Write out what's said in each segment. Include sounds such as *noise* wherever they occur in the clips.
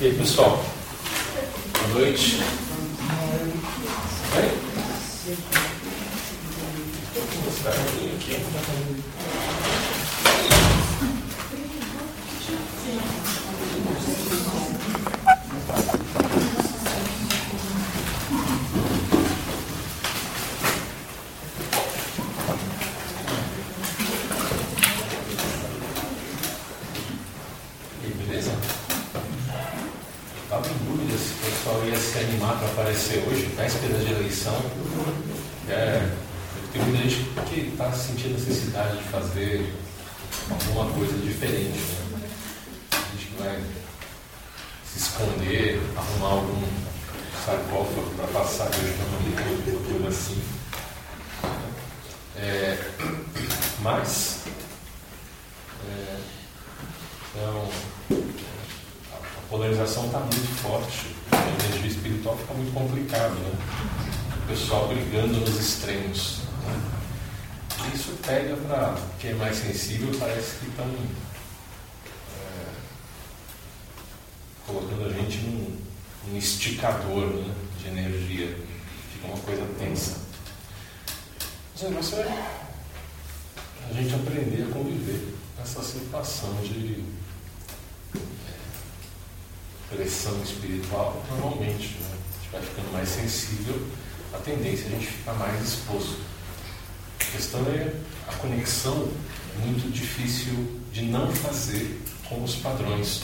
E aí, pessoal? Boa noite. Oi? Vou mostrar um pouquinho aqui. E aí, beleza? Estava em dúvida se o pessoal ia se animar para aparecer hoje, véspera de eleição. É, tem muita gente que está sentindo necessidade de fazer alguma coisa diferente. Né? A gente vai se esconder, arrumar algum sarcófago para passar hoje para uma coisa assim. É, mas, é, então, a polarização está muito forte, espiritual fica muito complicado, né? O pessoal brigando nos extremos. Né? Isso pega para quem é mais sensível, parece que estão é, colocando a gente num, num esticador né, de energia. Fica uma coisa tensa. Mas o negócio é a gente aprender a conviver com essa situação de pressão espiritual, normalmente, né? a gente vai ficando mais sensível, a tendência é a gente ficar mais exposto. A questão é a conexão muito difícil de não fazer com os padrões,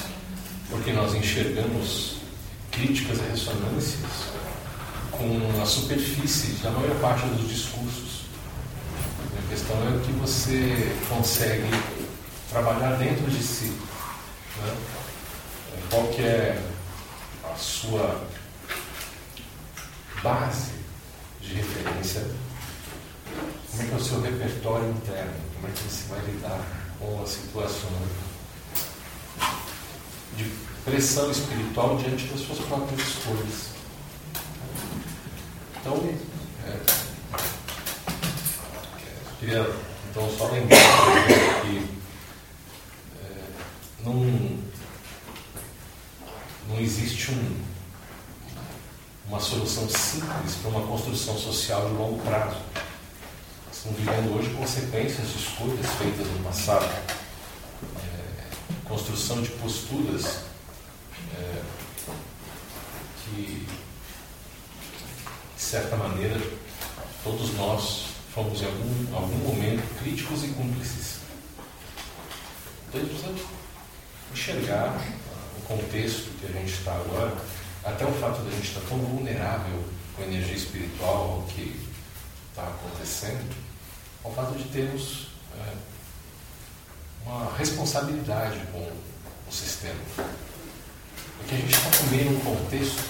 porque nós enxergamos críticas e ressonâncias com a superfície da maior parte dos discursos. A questão é o que você consegue trabalhar dentro de si. Né? Qual que é a sua base de referência, como é que é o seu repertório interno, como é que você vai lidar com a situação de pressão espiritual diante das suas próprias escolhas. Então, é, queria então só lembrar que é, não não existe um, uma solução simples para uma construção social de longo prazo. Estamos vivendo hoje consequências de escolhas feitas no passado, é, construção de posturas é, que, de certa maneira, todos nós fomos em algum, algum momento críticos e cúmplices. Então a gente precisa enxergar contexto que a gente está agora, até o fato de a gente estar tão vulnerável com a energia espiritual ao que está acontecendo, ao fato de termos é, uma responsabilidade com o sistema. Porque a gente está também num contexto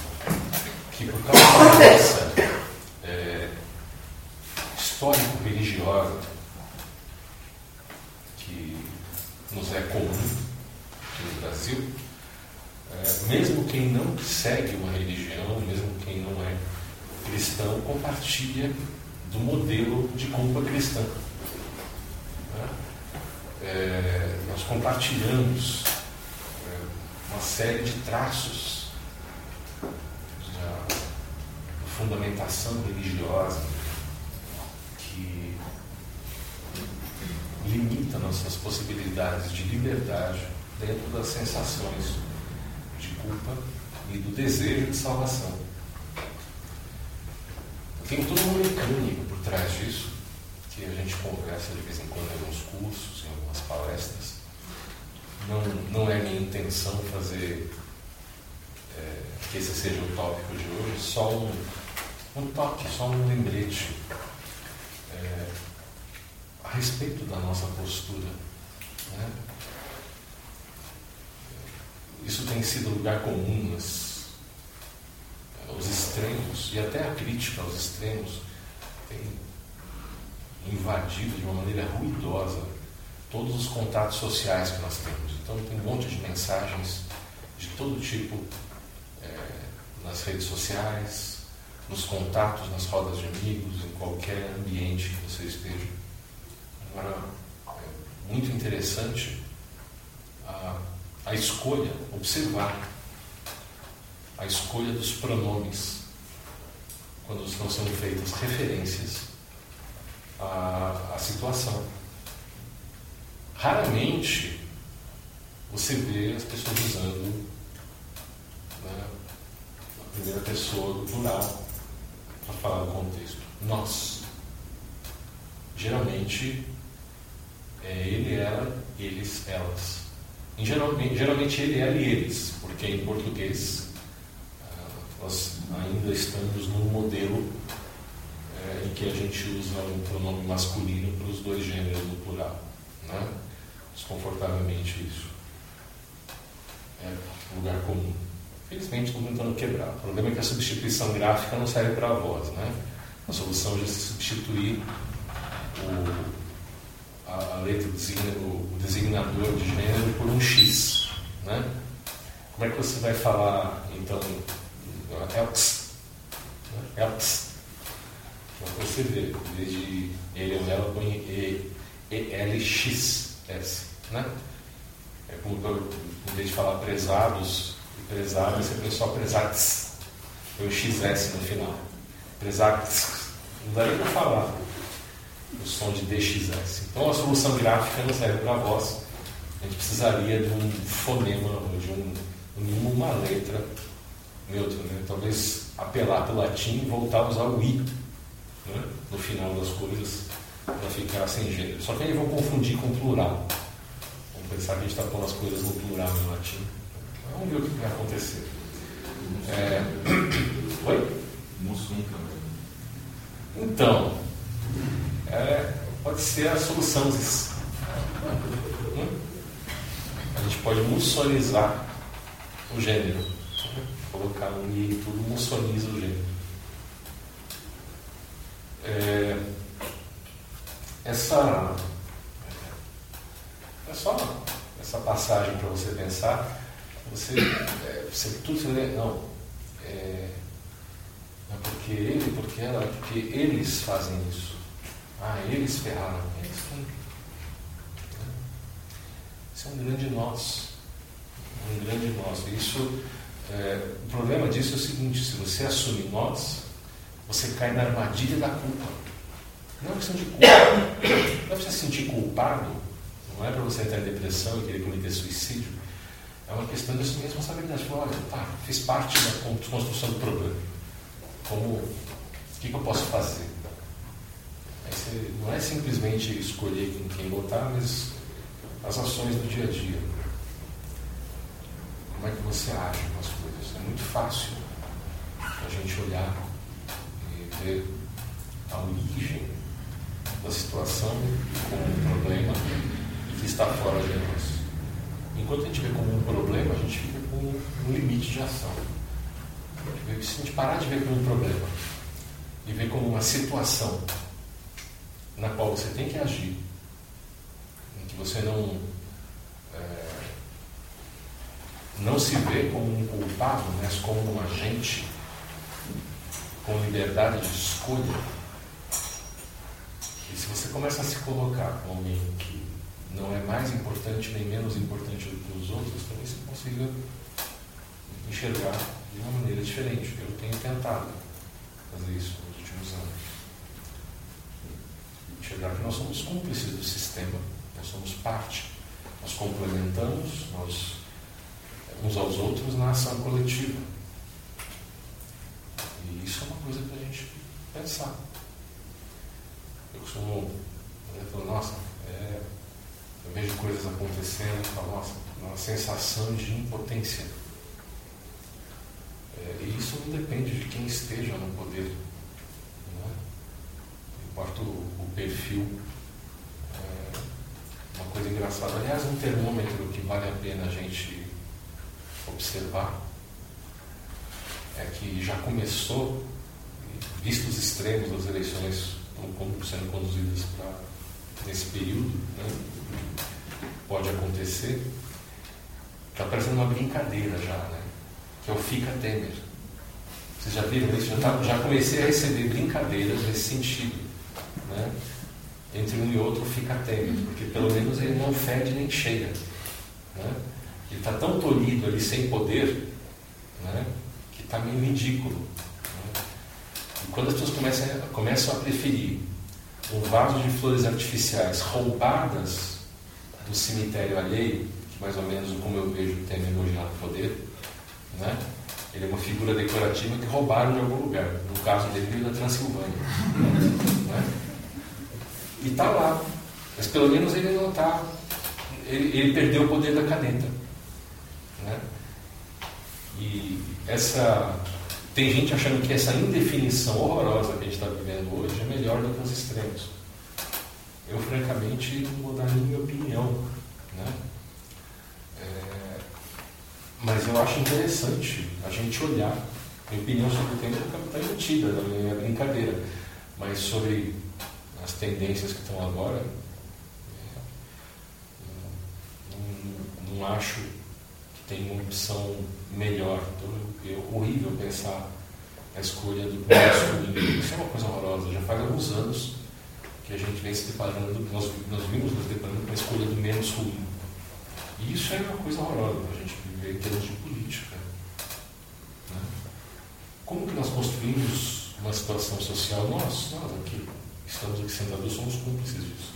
que, por causa da nossa é, histórico-religiosa, que nos é comum aqui no Brasil, é, mesmo quem não segue uma religião, mesmo quem não é cristão, compartilha do modelo de culpa cristã. Né? É, nós compartilhamos é, uma série de traços de fundamentação religiosa que limita nossas possibilidades de liberdade dentro das sensações culpa e do desejo de salvação. Tem todo um mecânico por trás disso, que a gente conversa de vez em quando em alguns cursos, em algumas palestras. Não, não é minha intenção fazer é, que esse seja o tópico de hoje, só um, um toque, só um lembrete é, a respeito da nossa postura. Né? Isso tem sido lugar comum nas, os extremos e até a crítica aos extremos tem invadido de uma maneira ruidosa todos os contatos sociais que nós temos. Então tem um monte de mensagens de todo tipo é, nas redes sociais, nos contatos, nas rodas de amigos, em qualquer ambiente que você esteja. Agora, é muito interessante a a escolha, observar a escolha dos pronomes quando estão sendo feitas referências à, à situação. Raramente você vê as pessoas usando né, a primeira pessoa do plural para falar do contexto. Nós. Geralmente é ele, ela, eles, elas. Em geralmente, geralmente ele, ela e eles, porque em português ah, nós ainda estamos num modelo é, em que a gente usa um pronome masculino para os dois gêneros no plural. Né? Desconfortavelmente isso. É lugar comum. Felizmente estou tentando quebrar. O problema é que a substituição gráfica não serve para a voz. Né? A solução é substituir o a, a letra, o designador de gênero por um X. Né? Como é que você vai falar, então, Elks? Né? Elks. Então você vê, em vez de ele ou ela, põe E, e L, X, S. Né? É como em vez de falar prezados prezadas, você põe só prezados. Põe o XS no final. Prezados. Não dá nem para falar o som de DXS. Então a solução gráfica não serve para a voz. A gente precisaria de um fonema, de um, mínimo uma letra neutra. Né? Talvez apelar para o latim e voltar a usar o I né? no final das coisas para ficar sem gênero. Só que aí vão confundir com plural. Vamos pensar que a gente está pondo as coisas no plural no latim. Vamos ver o que vai acontecer. É... *coughs* Oi? Mussum também. Então, é, pode ser a solução. Hum? A gente pode mussonizar o gênero. Colocar um i e tudo mussoniza o gênero. É, essa é só essa passagem para você pensar. Você, é, você tudo você lê, não. É, é porque ele, porque ela, é porque eles fazem isso. Ah, eles ferraram. Eles quem? Isso é um grande nós. Um grande nós. Isso, é, o problema disso é o seguinte: se você assume nós, você cai na armadilha da culpa. Não é questão de culpa. Não é para você se sentir culpado. Não é para você entrar em depressão e querer cometer suicídio. É uma questão de assumir responsabilidade. Olha, tá, fiz parte da construção do problema. Como, o que, que eu posso fazer? Você não é simplesmente escolher com quem votar, mas as ações do dia a dia. Como é que você age com as coisas? É muito fácil a gente olhar e ver a origem da situação como um problema que está fora de nós. Enquanto a gente vê como um problema, a gente fica com um limite de ação. Se a gente parar de ver como um problema e ver como uma situação na qual você tem que agir, em que você não é, não se vê como um culpado, mas como um agente com liberdade de escolha. E se você começa a se colocar como alguém que não é mais importante nem menos importante do que os outros, talvez você consiga enxergar de uma maneira diferente. Eu tenho tentado fazer isso nos últimos anos enxergar que nós somos cúmplices do sistema, nós somos parte, nós complementamos nós, uns aos outros na ação coletiva. E isso é uma coisa para a gente pensar. Eu costumo eu falo, nossa, é, eu vejo coisas acontecendo falo, nossa, uma sensação de impotência. É, e isso não depende de quem esteja no poder importa o, perfil. É uma coisa engraçada. Aliás, um termômetro que vale a pena a gente observar é que já começou, visto os extremos das eleições sendo conduzidas para nesse período, né, pode acontecer, está parecendo uma brincadeira já, né? Que é o Fica Temer. Vocês já viram isso? Já, tá, já comecei a receber brincadeiras nesse sentido né? entre um e outro fica tênue, porque pelo menos ele não fede nem cheira. Né? Ele está tão tolhido ali sem poder, né? está meio ridículo. Né? E quando as pessoas começam, começam a preferir um vaso de flores artificiais roubadas do cemitério alheio, que mais ou menos como eu vejo tem elogiado o poder, né? ele é uma figura decorativa que roubaram de algum lugar. No caso dele, veio da Transilvânia. né? E está lá. Mas pelo menos ele não está. Ele, ele, perdeu o poder da caneta. Né? E essa. Tem gente achando que essa indefinição horrorosa que a gente está vivendo hoje é melhor do que os extremos. Eu, francamente, não vou dar nenhuma opinião. Né? É, mas eu acho interessante a gente olhar. Minha opinião sobre o tempo está emitida, não é brincadeira. Mas sobre as tendências que estão agora, não, acho que tem uma opção melhor. Então, é horrível pensar a escolha do masculino. Isso é uma coisa horrorosa. Já faz alguns anos que a gente vem se deparando, nós, nós vimos nos deparando com a escolha do menos ruim. E isso é uma coisa horrorosa para a gente viver em termos de política. Né? Como que nós construímos uma situação social? Nós, nós aqui, estamos aqui sentados, somos cúmplices disso.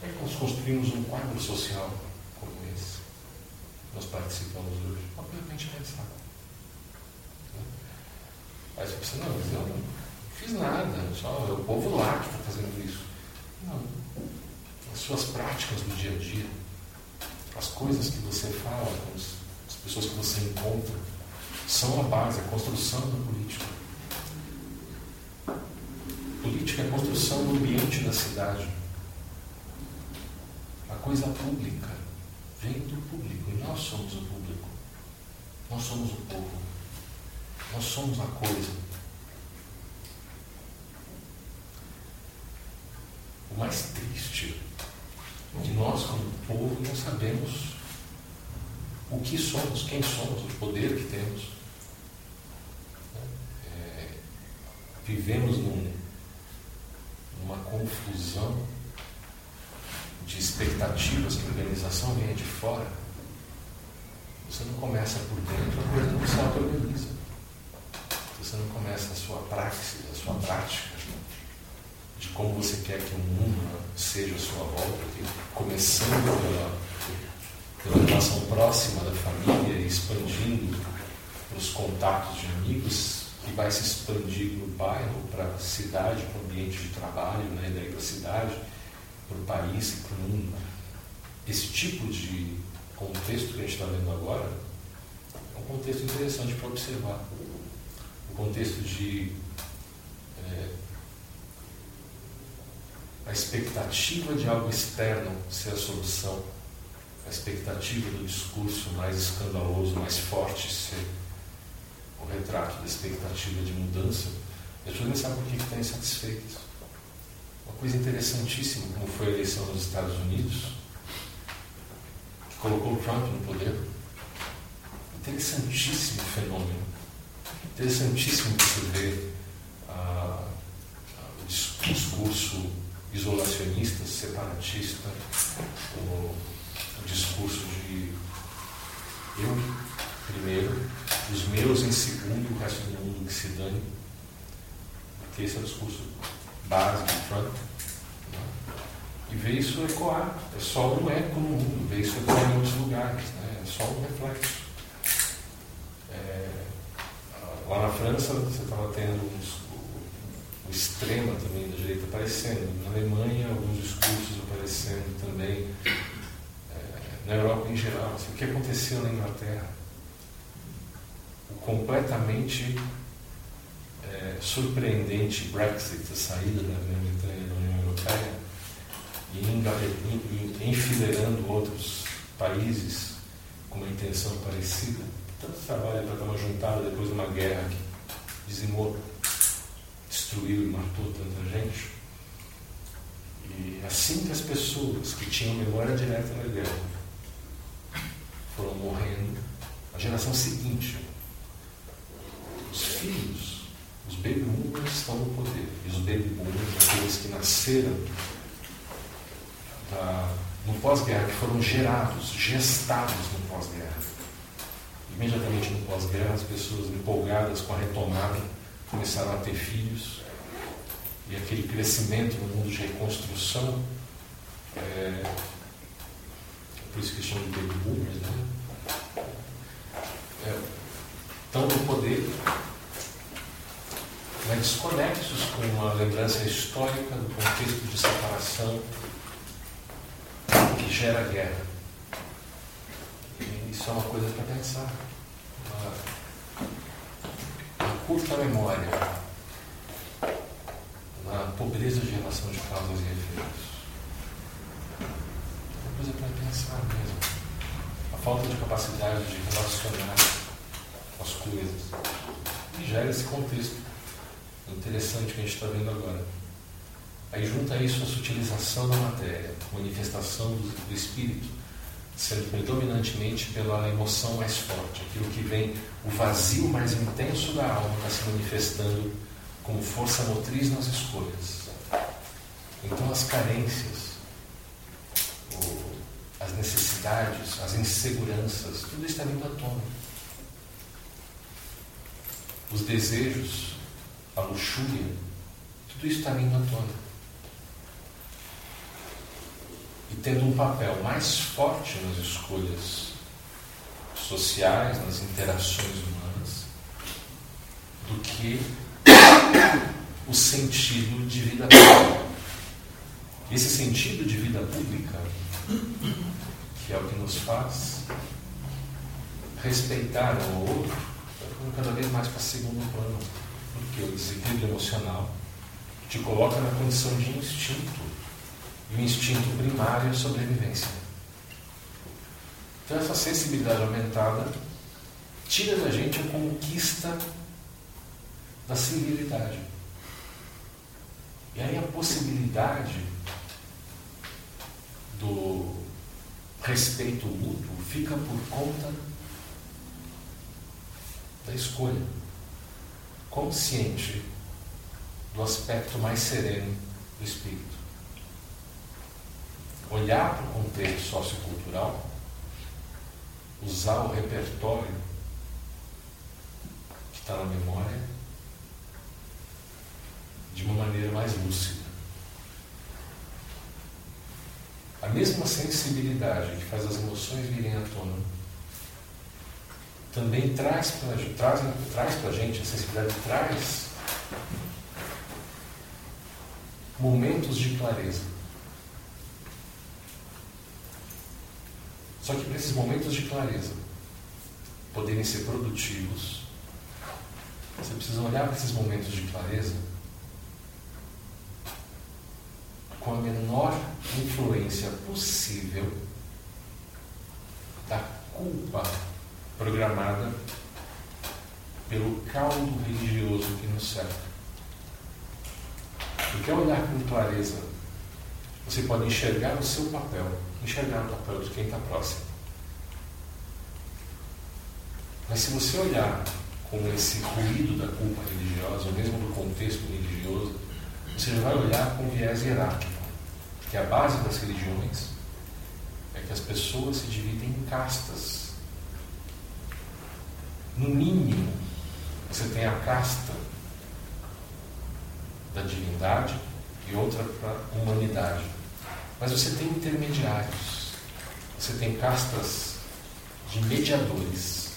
Como é que nós construímos um quadro social como esse? Nós participamos hoje. Uma coisa para a gente pensar. Né? Aí você pensa, não, mas eu não fiz nada, só é o povo lá que está fazendo isso. Não. As suas práticas do dia a dia, as coisas que você fala, as pessoas que você encontra, são a base, a construção da política. Política é a construção do ambiente da cidade. A coisa pública vem do público e nós somos o público. Nós somos o povo. Nós somos a coisa. O mais triste é que nós, como povo, não sabemos o que somos, quem somos, o poder que temos. É, vivemos num, confusão de expectativas que a organização venha de fora. Você não começa por dentro, a coisa não se auto-organiza. Você não começa a sua praxis, a sua prática de como você quer que o mundo seja a sua volta, começando pela, pela relação próxima da família e expandindo os contatos de amigos, que vai se expandir para o bairro, para a cidade, para o ambiente de trabalho, né, daí para a cidade, para o país para o mundo. Esse tipo de contexto que a gente está vendo agora é um contexto interessante para observar. O contexto de é, a expectativa de algo externo ser a solução, a expectativa do discurso mais escandaloso, mais forte ser o retrato da expectativa de mudança, as pessoas nem sabem por que estão insatisfeitas. Uma coisa interessantíssima, como foi a eleição nos Estados Unidos, que colocou Trump no poder. Interessantíssimo fenômeno. Interessantíssimo você ver ah, o discurso isolacionista, separatista, o, o discurso de eu primeiro, os meus em segundo e o resto do mundo que se dane. Porque esse é o discurso base de Trump. Né? E ver isso ecoar. É só um eco no mundo, ver isso ecoar em outros lugares. Né? É só um reflexo. É, lá na França, você estava tendo uns extrema também da direita aparecendo. Na Alemanha, alguns discursos aparecendo também. É, na Europa em geral. Assim, o que aconteceu na Inglaterra? Completamente é, surpreendente Brexit, a saída da Grã-Bretanha da União Europeia, e enfileirando outros países com uma intenção parecida. Tanto trabalho para dar uma juntada depois de uma guerra que dizimou destruiu e matou tanta gente. E assim que as pessoas que tinham memória direta na guerra foram morrendo, a geração seguinte, os filhos, os boomers estão no poder. E os boomers, aqueles que nasceram da, no pós-guerra, que foram gerados, gestados no pós-guerra. imediatamente no pós-guerra, as pessoas empolgadas com a retomada começaram a ter filhos e aquele crescimento no mundo de reconstrução, é, por isso que chamam de baby boomers, né? É, estão no poder, mas desconexos com a lembrança histórica do contexto de separação que gera guerra. E isso é uma coisa para pensar. Uma, uma curta memória na pobreza de relação de causas e efeitos. Uma coisa para pensar mesmo. A falta de capacidade de relacionar as coisas. E gera esse contexto interessante que a gente está vendo agora. Aí junta isso a sutilização da matéria, manifestação do, do espírito, sendo predominantemente pela emoção mais forte, aquilo que vem, o vazio mais intenso da alma está se manifestando como força motriz nas escolhas. Então as carências, as necessidades, as inseguranças, tudo está vindo à tona. Os desejos, a luxúria, tudo isso está vindo à tona. E tendo um papel mais forte nas escolhas sociais, nas interações humanas, do que *coughs* o sentido de vida pública. Esse sentido de vida pública, que é o que nos faz respeitar um ao outro, ficando cada vez mais para segundo plano, porque o desequilíbrio emocional te coloca na condição de instinto, e o instinto primário é a sobrevivência. Então, essa sensibilidade aumentada tira da gente a conquista da civilidade. E aí a possibilidade do respeito mútuo fica por conta da escolha, consciente do aspecto mais sereno do espírito. Olhar para o contexto sociocultural, usar o repertório que está na memória de uma maneira mais lúcida. A mesma sensibilidade que faz as emoções virem à tona também traz para traz, traz a gente, a sensibilidade traz momentos de clareza. Só que para esses momentos de clareza poderem ser produtivos, você precisa olhar para esses momentos de clareza com a menor influência possível da culpa programada pelo caldo religioso que nos cerca. Porque ao olhar com clareza, você pode enxergar o seu papel, enxergar o papel de quem está próximo. Mas se você olhar com esse ruído da culpa religiosa, ou mesmo do contexto religioso, você vai olhar com viés hierárquico que a base das religiões é que as pessoas se dividem em castas. No mínimo, você tem a casta da divindade e outra para a humanidade. Mas você tem intermediários. Você tem castas de mediadores.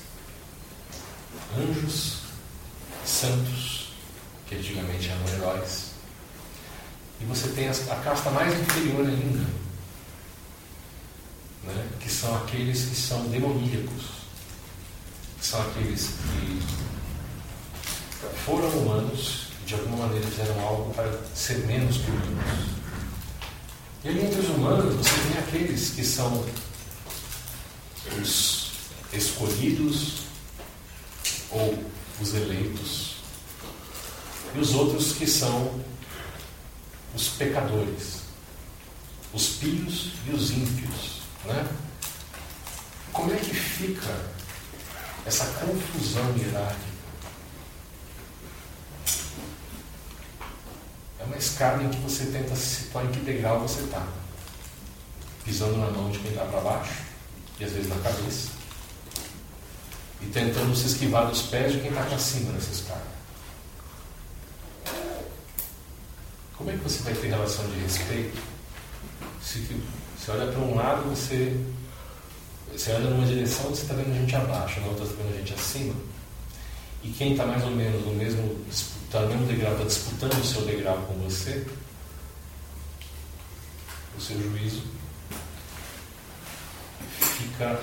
Anjos, santos, que antigamente eram heróis, e você tem a casta mais inferior ainda, né? que são aqueles que são demoníacos, são aqueles que foram humanos e de alguma maneira fizeram algo para ser menos que humanos. E aí, entre os humanos, você tem aqueles que são os escolhidos ou os eleitos, e os outros que são os pecadores, os pios e os ímpios. Né? Como é que fica essa confusão hierárquica? É uma escada em que você tenta se situar em que degrau você está. Pisando na mão de quem está para baixo, e às vezes na cabeça. e tentando se esquivar dos pés de quem está para cima nessa escada. Como é que você vai ter relação de respeito se você olha para um lado, você, você olha numa direção, você está vendo gente abaixo, na outra está vendo gente acima, e quem está mais ou menos no mesmo, está no mesmo degrau, está disputando o seu degrau com você, o seu juízo fica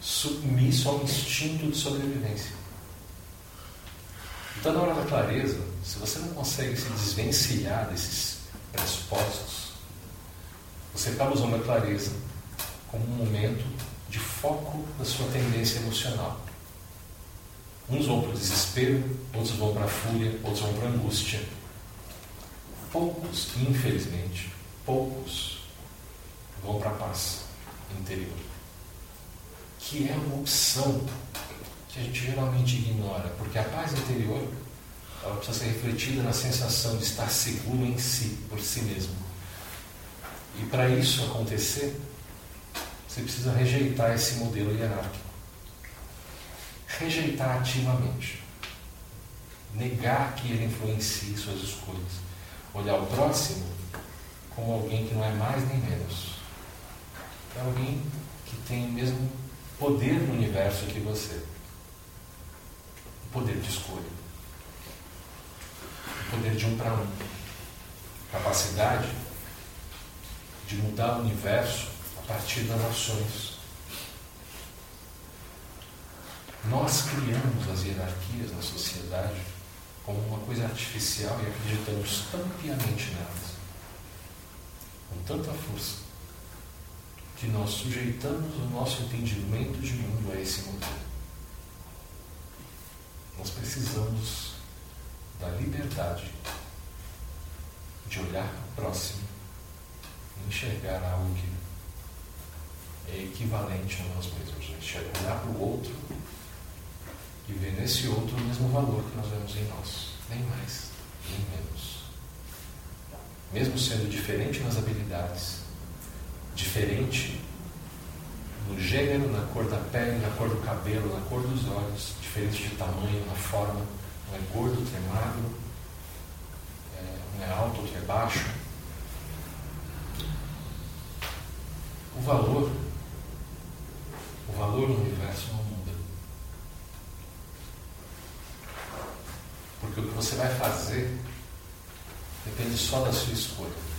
submisso ao instinto de sobrevivência. Então, na hora da clareza, se você não consegue se desvencilhar desses pressupostos, você acaba usando a clareza como um momento de foco da sua tendência emocional. Uns vão para o desespero, outros vão para a fúria, outros vão para a angústia. Poucos, infelizmente, poucos vão para a paz interior, que é uma opção que a gente geralmente ignora, porque a paz interior ela precisa ser refletida na sensação de estar seguro em si, por si mesmo. E para isso acontecer, você precisa rejeitar esse modelo hierárquico. Rejeitar ativamente. Negar que ele influencie suas escolhas. Olhar o próximo como alguém que não é mais nem menos. É alguém que tem o mesmo poder no universo que você poder de escolha. O poder de um para um. Capacidade de mudar o universo a partir das ações. Nós criamos as hierarquias na sociedade como uma coisa artificial e acreditamos tão piamente nelas, com tanta força, que nós sujeitamos o nosso entendimento de mundo a esse modelo. Nós precisamos da liberdade de olhar para o próximo e enxergar algo que é equivalente a nós mesmos. Enxergar, olhar para o outro e ver nesse outro o mesmo valor que nós vemos em nós. Nem mais, nem menos. Mesmo sendo diferente nas habilidades, diferente no gênero, na cor da pele, na cor do cabelo, na cor dos olhos, diferente de tamanho, na forma, não é gordo, outro é magro, é, um é alto, outro é baixo. O valor, o valor no universo não muda. Porque o que você vai fazer depende só da sua escolha.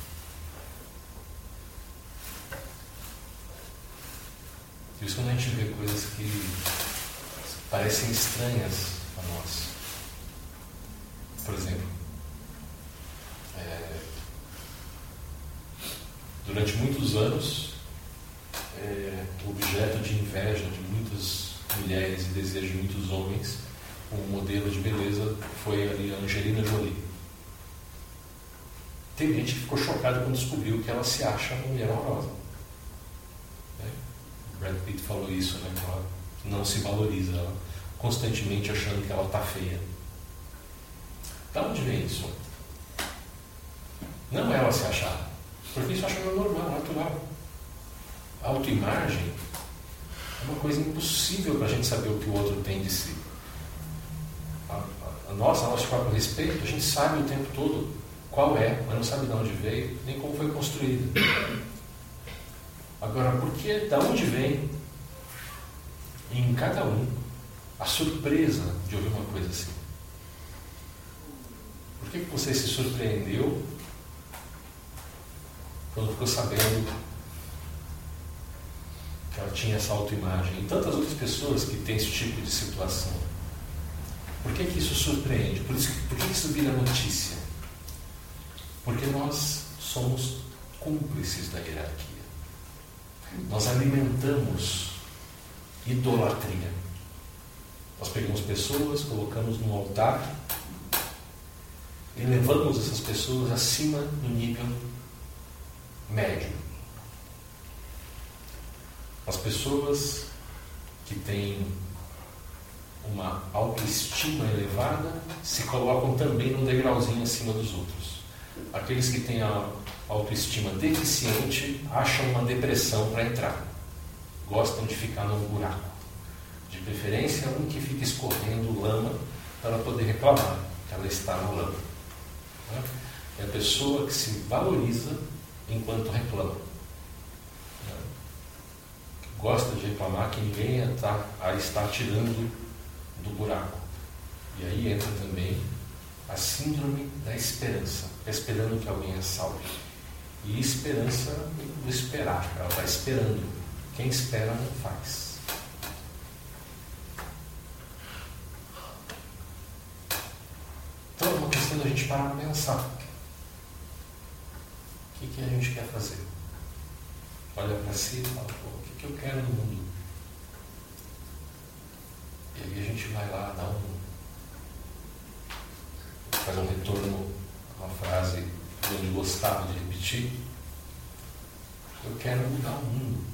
Por isso quando a gente vê coisas que parecem estranhas a nós. Por exemplo, é, durante muitos anos, é, objeto de inveja de muitas mulheres e desejo de muitos homens, um modelo de beleza foi ali a Angelina Jolie. Tem gente que ficou chocada quando descobriu que ela se acha uma mulher horrorosa. Brad Pitt falou isso, né? Ela não se valoriza, ela constantemente achando que ela está feia. Da onde vem isso? Não ela se achar, porque isso acha normal, natural. Autoimagem é uma coisa impossível para a gente saber o que o outro tem de si. A, a, a nossa, a nosso próprio respeito, a gente sabe o tempo todo qual é, mas não sabe de onde veio, nem como foi construída. Agora, por que, da onde vem em cada um a surpresa de ouvir uma coisa assim? Por que, que você se surpreendeu quando ficou sabendo que ela tinha essa autoimagem? E tantas outras pessoas que têm esse tipo de situação. Por que, que isso surpreende? Por, isso, por que isso vira notícia? Porque nós somos cúmplices da hierarquia. Nós alimentamos idolatria. Nós pegamos pessoas, colocamos num altar e levamos essas pessoas acima do nível médio. As pessoas que têm uma autoestima elevada se colocam também num degrauzinho acima dos outros. Aqueles que têm a autoestima deficiente acham uma depressão para entrar. Gostam de ficar num buraco. De preferência, um que fica escorrendo lama para poder reclamar que ela está no lama. Né? É a pessoa que se valoriza enquanto reclama. Gosta de reclamar que ninguém está, a está tirando do buraco. E aí entra também a síndrome da esperança, esperando que alguém a salve. E esperança do esperar, ela está esperando. Quem espera não faz. Então é uma questão da gente parar para pensar. O que, que a gente quer fazer? Olha para si e fala, o que, eu quero no mundo? E aí a gente vai lá, dá um. faz um retorno a uma frase que eu gostava de repetir. Eu quero mudar o mundo.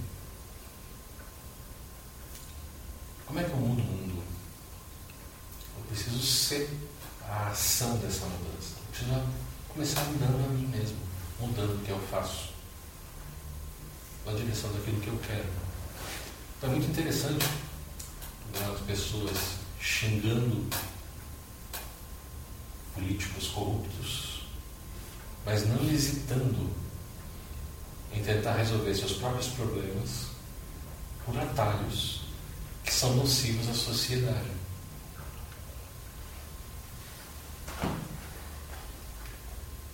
Como é que eu mudo o mundo? Eu preciso ser a ação dessa mudança. Eu preciso começar mudando a mim mesmo, mudando o que eu faço, na direção daquilo que eu quero. Então é muito interessante né, as pessoas xingando políticos corruptos, mas não hesitando em tentar resolver seus próprios problemas por atalhos que são nocivos à sociedade.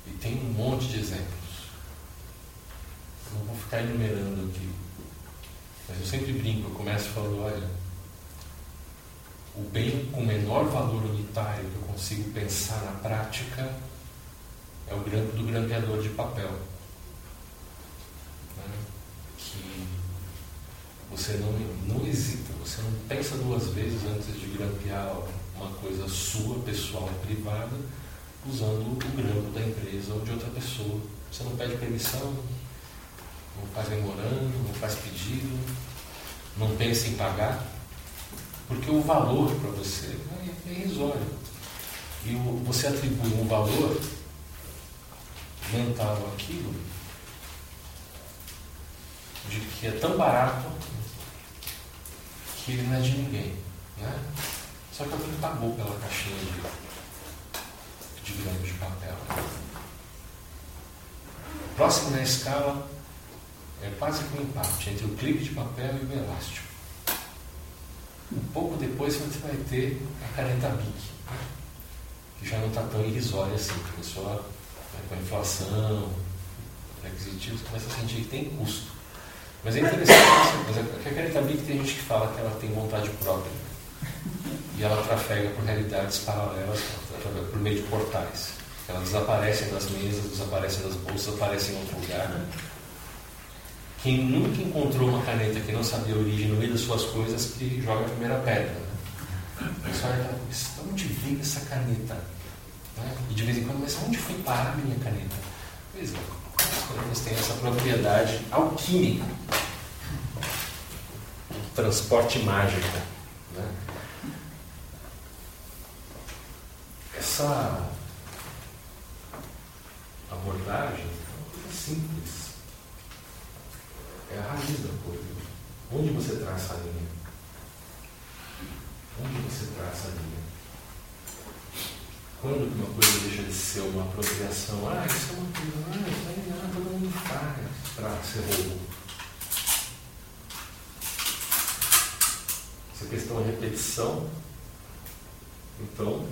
E tem um monte de exemplos. Não vou ficar enumerando aqui. Mas eu sempre brinco, eu começo falando, olha, o bem com menor valor unitário que eu consigo pensar na prática é o grampo do grampeador de papel. Né? Que você não, não hesita, você não pensa duas vezes antes de grampear uma coisa sua, pessoal, privada, usando o grampo da empresa ou de outra pessoa. Você não pede permissão, não faz memorando, não faz pedido, não pensa em pagar. Porque o valor para você é irrisório. E você atribui um valor mental àquilo de que é tão barato que ele não é de ninguém. Né? Só que alguém pagou pela caixinha de, de grande de papel. Próximo na escala é quase que um empate entre o clipe de papel e o elástico. Um pouco depois você vai ter a caneta BIC, que já não está tão irrisória assim, porque a pessoa, né, com a inflação, requisitivos, começa a sentir que tem custo. Mas é interessante mas a caneta BIC tem gente que fala que ela tem vontade própria. E ela trafega por realidades paralelas por meio de portais. Elas desaparecem das mesas, desaparecem das bolsas, aparecem em outro lugar. Quem nunca encontrou uma caneta que não sabia a origem no meio das suas coisas, que joga a primeira pedra. Né? Você olha mas onde veio essa caneta? Né? E de vez em quando, mas onde foi parar a minha caneta? Pois é, as canetas têm essa propriedade alquímica. Transporte mágico. Né? Essa abordagem é uma coisa simples é a raiz da coisa. Onde você traça a linha? Onde você traça a linha? Quando uma coisa deixa de ser uma apropriação, ah, isso é uma coisa, ah, isso aí não, ah, todo mundo faz para ser roubo. Essa questão é repetição, então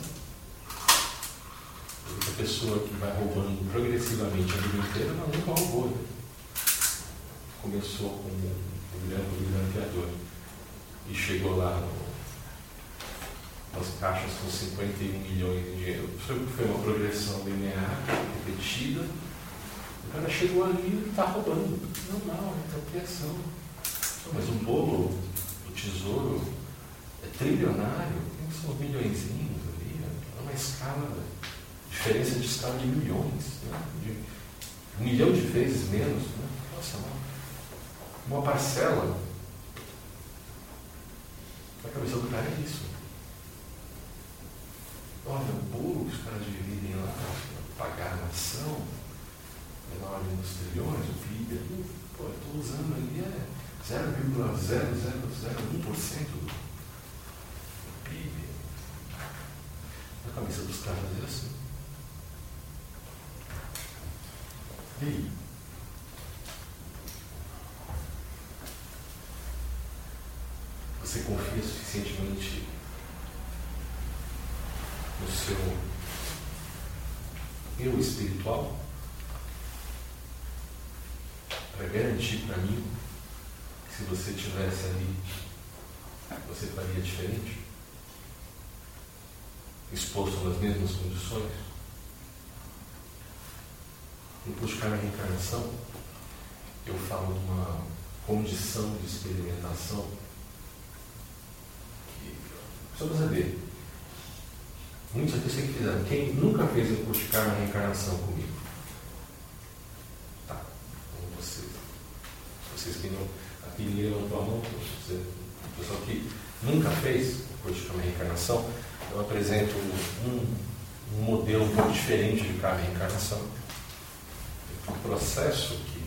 a pessoa que vai roubando progressivamente a vida inteira, ela nunca roubou. Né? Começou como um grande grampeador e chegou lá no, nas caixas com 51 milhões de dinheiro. Foi uma progressão linear, repetida. O cara chegou ali e está roubando. Normal, é apropriação. Mas o bolo do tesouro é trilionário, tem são milhões ali, é uma escala, diferença de escala de milhões, né? de um milhão de vezes menos. Né? Nossa, uma parcela da cabeça do cara é isso. Olha, o bolo que os caras dividem lá, pagar a nação, é na ordem dos trilhões, o PIB é pô, eu estou usando ali é 0,0001% do PIB. Na cabeça dos caras é assim. E aí? Você confia suficientemente no seu eu espiritual para garantir para mim que se você estivesse ali, você faria diferente? Exposto nas mesmas condições? No buscar a reencarnação, eu falo de uma condição de experimentação precisamos saber. Muitos aqui sei que fizeram. Quem nunca fez o curso de karma reencarnação comigo? Tá, então vocês. Vocês que não. Aqui ninguém levantou a mão, você, o pessoal que nunca fez o curso de karma reencarnação, eu apresento um, um modelo um diferente de karma reencarnação um processo que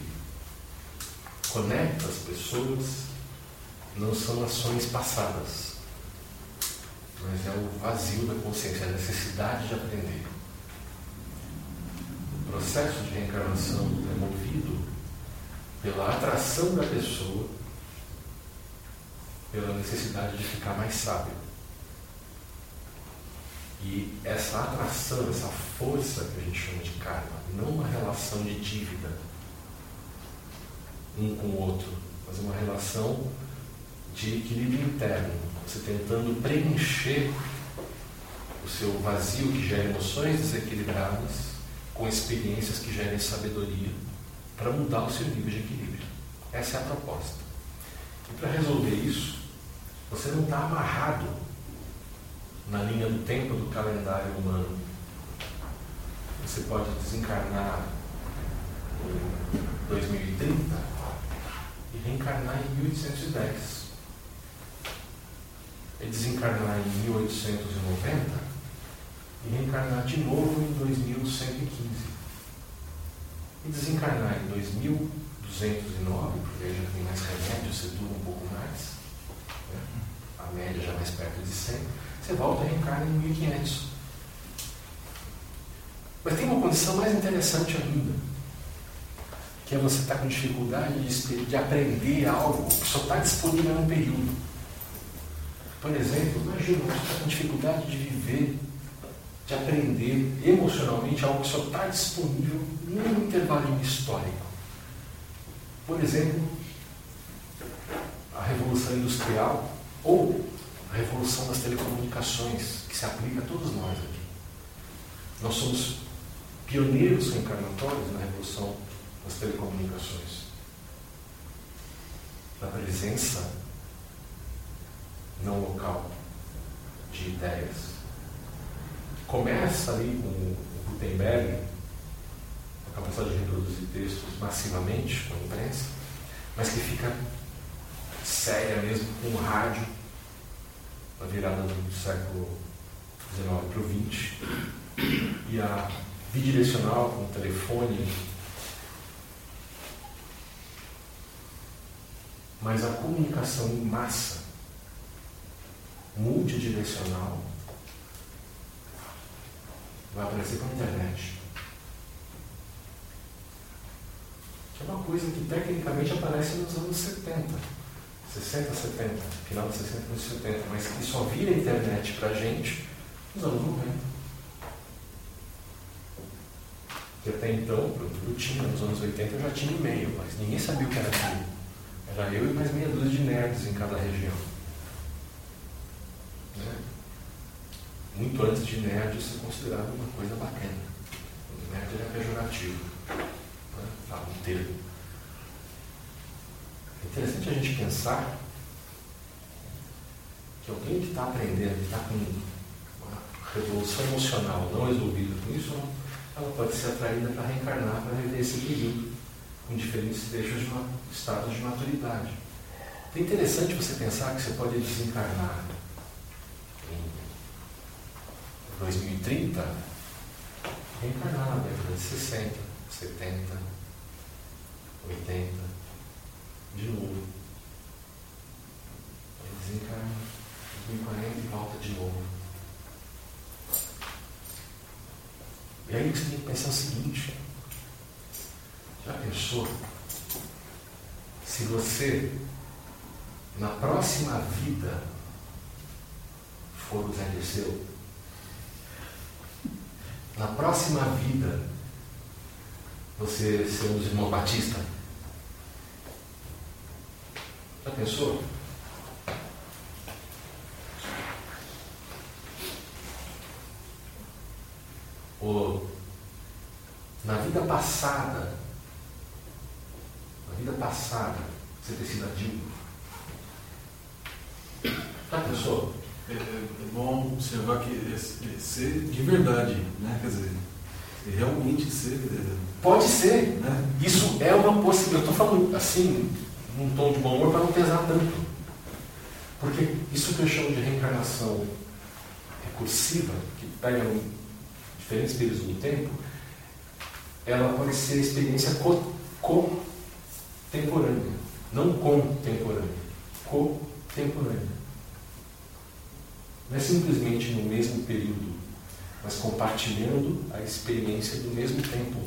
conecta as pessoas não são ações passadas, mas é o vazio da consciência, a necessidade de aprender. O processo de reencarnação é movido pela atração da pessoa, pela necessidade de ficar mais sábio. E essa atração, essa força que a gente chama de karma, não uma relação de dívida um com o outro, mas uma relação de equilíbrio interno, você tentando preencher o seu vazio que gera emoções desequilibradas com experiências que gerem sabedoria para mudar o seu nível de equilíbrio. Essa é a proposta. E para resolver isso, você não está amarrado na linha do tempo do calendário humano. Você pode desencarnar em 2030 e reencarnar em 1810. E desencarnar em 1890 e reencarnar de novo em 2115. E desencarnar em 2209, porque aí já tem mais remédio, você dura um pouco mais. Né? A média já mais perto de 100 você volta e reencarna em 1500. Mas tem uma condição mais interessante ainda, que é você estar tá com dificuldade de, de aprender algo que só está disponível num período. Por exemplo, imagina você está com dificuldade de viver, de aprender emocionalmente algo que só está disponível num intervalo histórico. Por exemplo, a Revolução Industrial ou a revolução das telecomunicações, que se aplica a todos nós aqui. Nós somos pioneiros reencarnatórios na revolução das telecomunicações. Na presença não local de ideias. Começa ali com o Gutenberg, a capacidade de reproduzir textos massivamente com a imprensa, mas que fica séria mesmo com o rádio na virada do século XIX para o XX, e a bidirecional com o telefone, mas a comunicação em massa, multidirecional, vai aparecer com a internet. Que é uma coisa que tecnicamente aparece nos anos 70 60, 70, final de 60, anos 70, mas que só vira internet para a gente nos anos 90. Que até então, eu tinha, nos anos 80 eu já tinha e-mail, mas ninguém sabia o que era aquilo. Era eu e mais meia dúzia de nerds em cada região. Né? Muito antes de nerd ser considerado uma coisa bacana. O nerd era pejorativo. Né? Fala um termo. É interessante a gente pensar que alguém que está aprendendo, que está com uma revolução emocional não resolvida com isso, ela pode ser atraída para reencarnar, para viver esse período, com diferentes trechos de estados de maturidade. É interessante você pensar que você pode desencarnar em 2030, reencarnar na década de 60, 70, 80, de novo. Ele desencarna, 2040 e volta de novo. aí que você tem que pensar o seguinte: já pensou se você, na próxima vida, for o Zé? Na próxima vida, você ser um dos irmãos Batista? Já pensou? Ou na vida passada, na vida passada, você ter sido Adilho? Já pensou? É, é, é, bom observar que é, é ser de verdade, né? Quer dizer, é realmente ser. Pode ser. Né? Isso é uma possibilidade. Eu estou falando assim, num tom de bom humor, para não pesar tanto. Porque isso que eu chamo de reencarnação recursiva, que pega diferentes períodos do tempo, ela pode ser experiência contemporânea, não contemporânea, contemporânea. Não é simplesmente no mesmo período, mas compartilhando a experiência do mesmo tempo.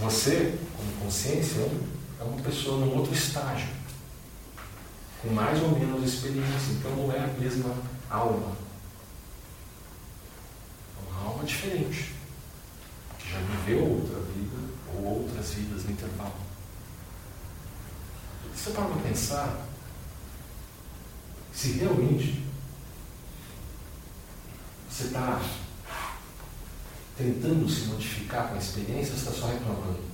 Você, como consciência, é uma pessoa num outro estágio, com mais ou menos experiência, então não é a mesma alma. É uma alma diferente, que já viveu outra vida ou outras vidas no intervalo. Você para pensar se realmente você está tentando se modificar com a experiência, você está só reclamando.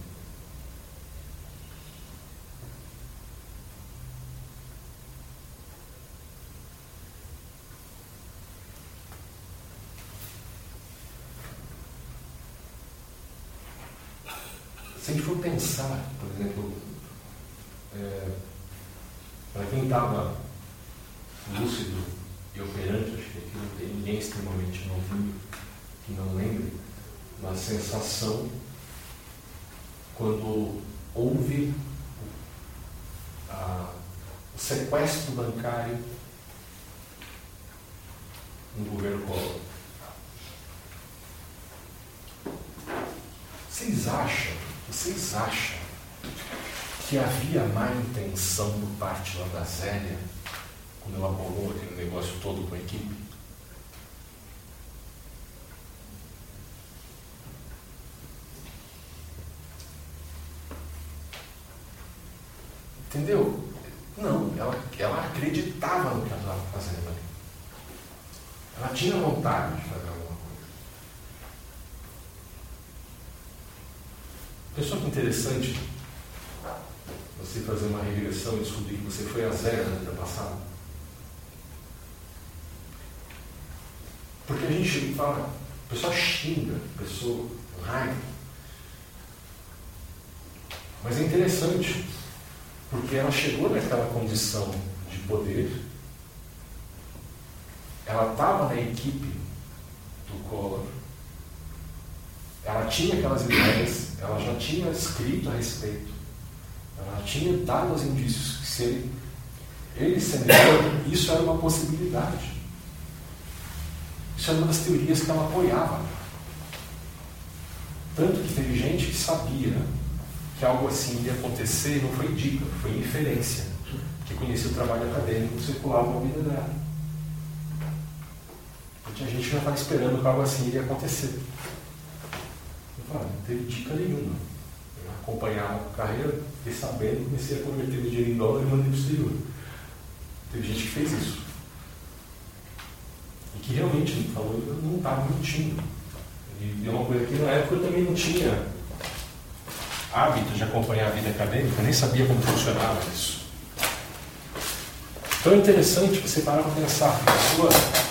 Se a gente for pensar, por exemplo, é, para quem estava lúcido e operante, acho que aqui não tem ninguém extremamente novinho que não lembre, uma sensação quando houve a, o sequestro bancário no governo Collor. Vocês acham, vocês acham que havia má intenção por parte lá da Zélia quando elaborou aquele negócio todo com a equipe. Entendeu? Não, ela, ela acreditava no que ela estava fazendo ali. Ela tinha vontade de fazer alguma coisa. Pessoal que interessante você fazer uma regressão e descobrir que você foi a zero na vida passada. Porque a gente fala, o pessoal xinga, a pessoa raiva. Mas é interessante, porque ela chegou naquela condição de poder, ela estava na equipe do Collor, ela tinha aquelas ideias, ela já tinha escrito a respeito, ela tinha dado os indícios que se ele, ele sendo isso era uma possibilidade. Isso era uma das teorias que ela apoiava. Tanto que teve gente que sabia que algo assim ia acontecer não foi dica, foi inferência, que conhecia o trabalho acadêmico circulava na vida dela. E tinha gente já estava esperando que algo assim iria acontecer. Eu falei, não teve dica nenhuma. Eu acompanhava a carreira, fiquei sabendo, comecei a converter o dinheiro em dólar e mandei para o exterior. Teve gente que fez isso e que realmente ele falou não estava mentindo. E é uma coisa que na época eu também não tinha hábito de acompanhar a vida acadêmica, nem sabia como funcionava isso. Então é interessante você parar para pensar, a operou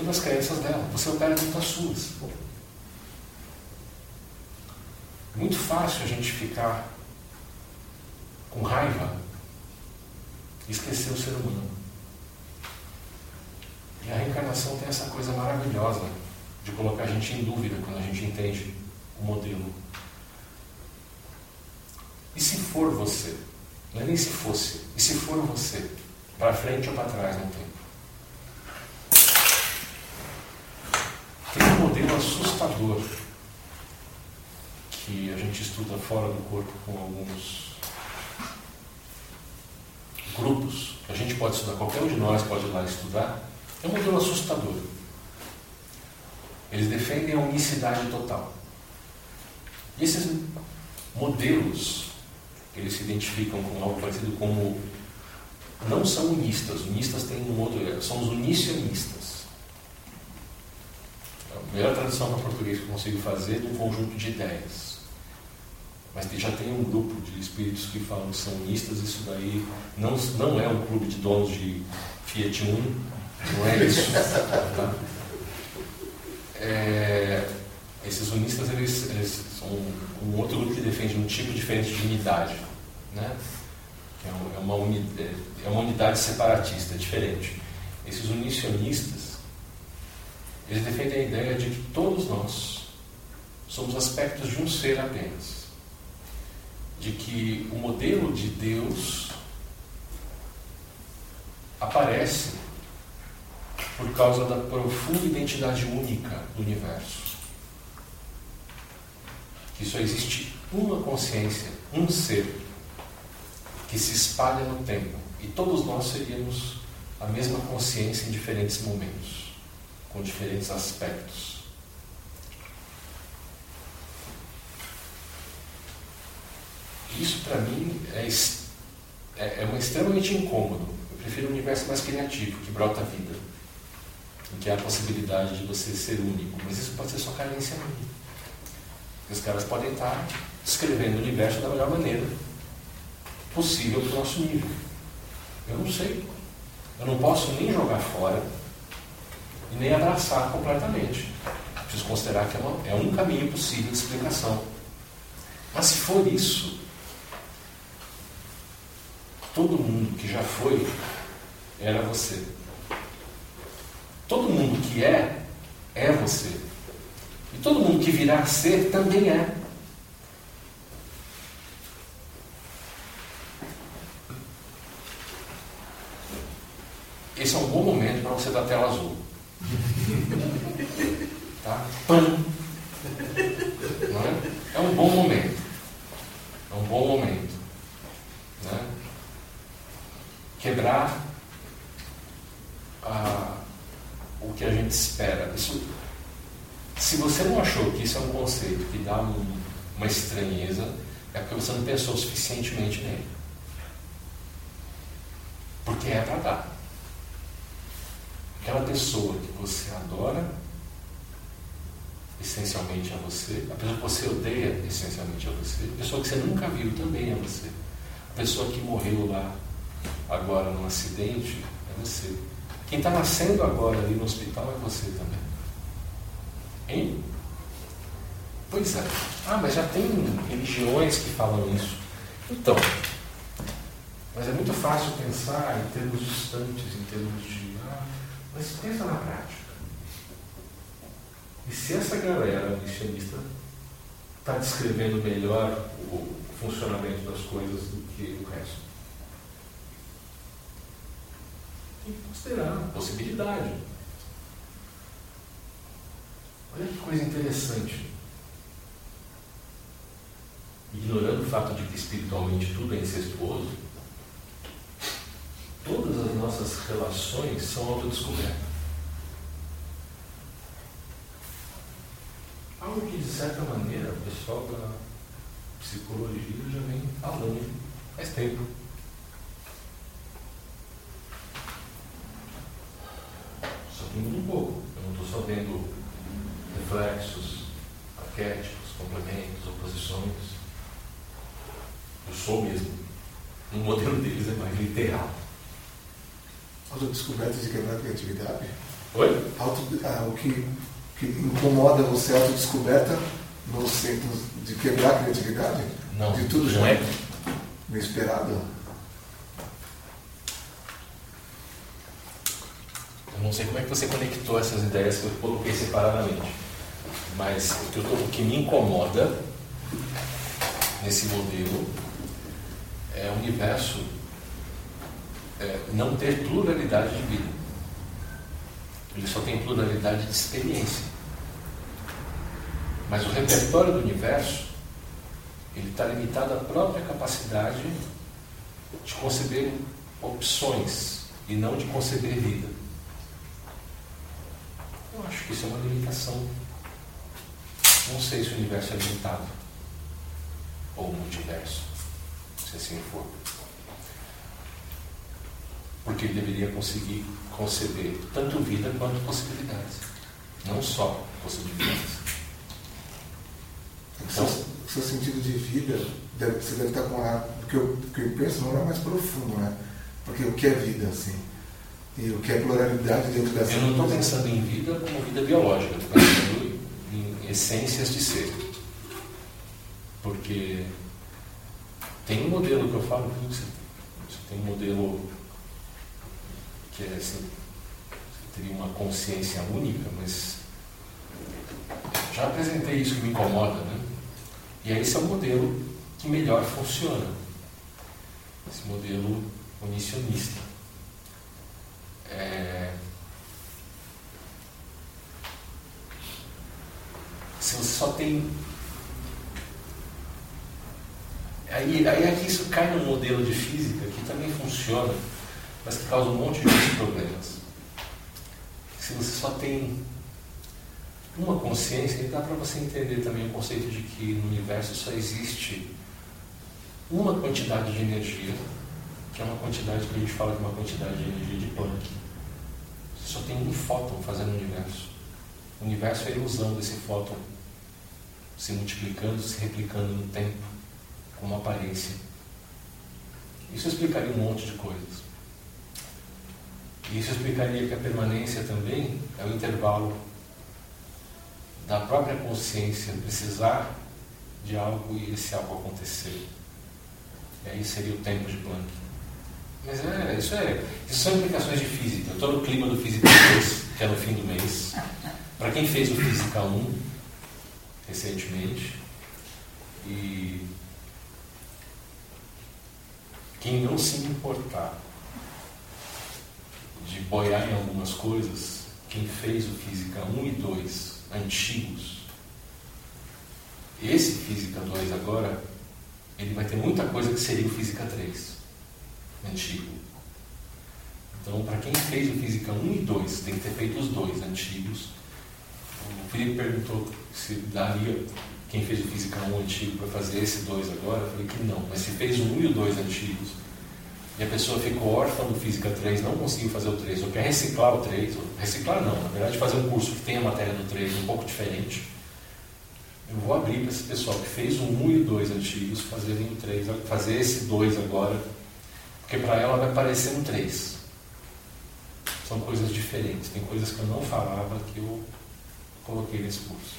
dentro das crenças dela, você opera dentro das suas. Muito fácil a gente ficar com raiva e esquecer o ser humano. E a reencarnação tem essa coisa maravilhosa de colocar a gente em dúvida quando a gente entende o modelo. E se for você? Não é nem se fosse. E se for você? Para frente ou para trás no tempo? Modelo assustador que a gente estuda fora do corpo com alguns grupos, a gente pode estudar, qualquer um de nós pode ir lá estudar, é um modelo assustador. Eles defendem a unicidade total. E esses modelos, eles se identificam com algo parecido como não são unistas, unistas têm um outro, são os unicionistas. É a melhor tradução para português que eu consigo fazer é de um conjunto de ideias. Mas já tem um grupo de espíritos que falam que são unistas, isso daí não, não é um clube de donos de Fiat Uno, não é isso. *laughs* Tá? É, esses unistas eles, eles, são um outro grupo que defende um tipo diferente de unidade. Né? É, uma, unidade, é uma unidade separatista, diferente. Esses unicionistas eles defendem a ideia de que todos nós somos aspectos de um ser apenas de que o modelo de Deus aparece por causa da profunda identidade única do universo. Que só existe uma consciência, um ser, que se espalha no tempo. E todos nós seríamos a mesma consciência em diferentes momentos, com diferentes aspectos. Isso para mim é, é, é um extremamente incômodo. Eu prefiro um universo mais criativo, que brota vida, em que há a possibilidade de você ser único. Mas isso pode ser só carência minha. Os caras podem estar descrevendo o universo da melhor maneira possível para o nosso nível. Eu não sei. Eu não posso nem jogar fora e nem abraçar completamente. Preciso considerar que é, uma, é um caminho possível de explicação. Mas se for isso, Todo mundo que já foi era você. Todo mundo que é, é você. E todo mundo que virá a ser também é. Esse é um bom momento para você dar tela azul. Tá? Pam! Não é? um bom momento. É um bom momento quebrar ah, o que a gente espera. Isso, se você não achou que isso é um conceito que dá um, uma estranheza, é porque você não pensou suficientemente nele. Porque é para dar. Aquela pessoa que você adora, essencialmente a você, a pessoa que você odeia, essencialmente a você, a pessoa que você nunca viu também é você, a pessoa que morreu lá agora num acidente, é você. Quem está nascendo agora ali no hospital é você também. Hein? Pois é. Ah, mas já tem religiões que falam isso. Então, mas é muito fácil pensar em termos distantes, em termos de. Mas pensa na prática. E se essa galera missionista está descrevendo melhor o funcionamento das coisas do que o resto? tem que considerar possibilidade. Olha que coisa interessante. Ignorando o fato de que espiritualmente tudo é incestuoso, todas as nossas relações são autodescoberta. Algo que, de certa maneira, o pessoal da psicologia já vem falando faz tempo. muda um pouco. Eu não estou só vendo reflexos, arquétipos, complementos, oposições. Eu sou mesmo. O modelo deles é mais literal. Autodescoberta de quebrar a criatividade? Oi? Auto, ah, o que, que incomoda você, a autodescoberta, no sentido de quebrar a criatividade? Não. De tudo já não é? inesperado? Eu não sei como é que você conectou essas ideias que eu coloquei separadamente. Mas o que, tô, o que me incomoda nesse modelo é o universo é, não ter pluralidade de vida. Ele só tem pluralidade de experiência. Mas o repertório do universo ele está limitado à própria capacidade de conceber opções e não de conceber vida. Eu acho que isso é uma limitação. Não sei se o universo é limitado ou multiverso, se assim for. Porque ele deveria conseguir conceber tanto vida quanto possibilidades, não só possibilidades. Então, o seu sentido de vida, deve, você deve estar com a. Porque eu, porque eu penso não é mais profundo, né? Porque o que é vida, assim? E o que é pluralidade dentro dessa Eu não estou pensando em vida como vida biológica, estou pensando em essências de ser. Porque tem um modelo que eu falo, você tem um modelo que é teria uma consciência única, mas já apresentei isso que me incomoda, né? E esse é o modelo que melhor funciona. Esse modelo unicionista. É... Se você só tem. Aí, aí aqui isso cai num modelo de física que também funciona, mas que causa um monte de problemas. Se você só tem uma consciência, dá para você entender também o conceito de que no universo só existe uma quantidade de energia, que é uma quantidade que a gente fala é uma quantidade de energia de Planck. Você só tem um fóton fazendo o universo. O universo é a ilusão desse fóton se multiplicando, se replicando no tempo, com uma aparência. Isso explicaria um monte de coisas. Isso explicaria que a permanência também é o intervalo da própria consciência precisar de algo e esse algo acontecer. E aí seria o tempo de Planck. Mas é, isso, é, isso são implicações de física. Estou no clima do Física 2, que é no fim do mês. Para quem fez o Física 1 recentemente, e quem não se importar de boiar em algumas coisas, quem fez o Física 1 e 2 antigos. Esse Física 2 agora, ele vai ter muita coisa que seria o Física 3, antigo. Então, para quem fez o Física 1 e 2, tem que ter feito os dois antigos. O Felipe perguntou se daria quem fez o Física 1 antigo para fazer esse 2 agora. Eu falei que não, mas se fez o 1 e o 2 antigos, e a pessoa ficou órfã do Física 3, não conseguiu fazer o 3, ou quer reciclar o 3, ou reciclar não, na verdade fazer um curso que tenha a matéria do 3 um pouco diferente, eu vou abrir para esse pessoal que fez o 1 e o 2 antigos fazerem o 3, fazer esse 2 agora, porque para ela vai parecer um 3. São coisas diferentes, tem coisas que eu não falava que eu coloquei nesse curso.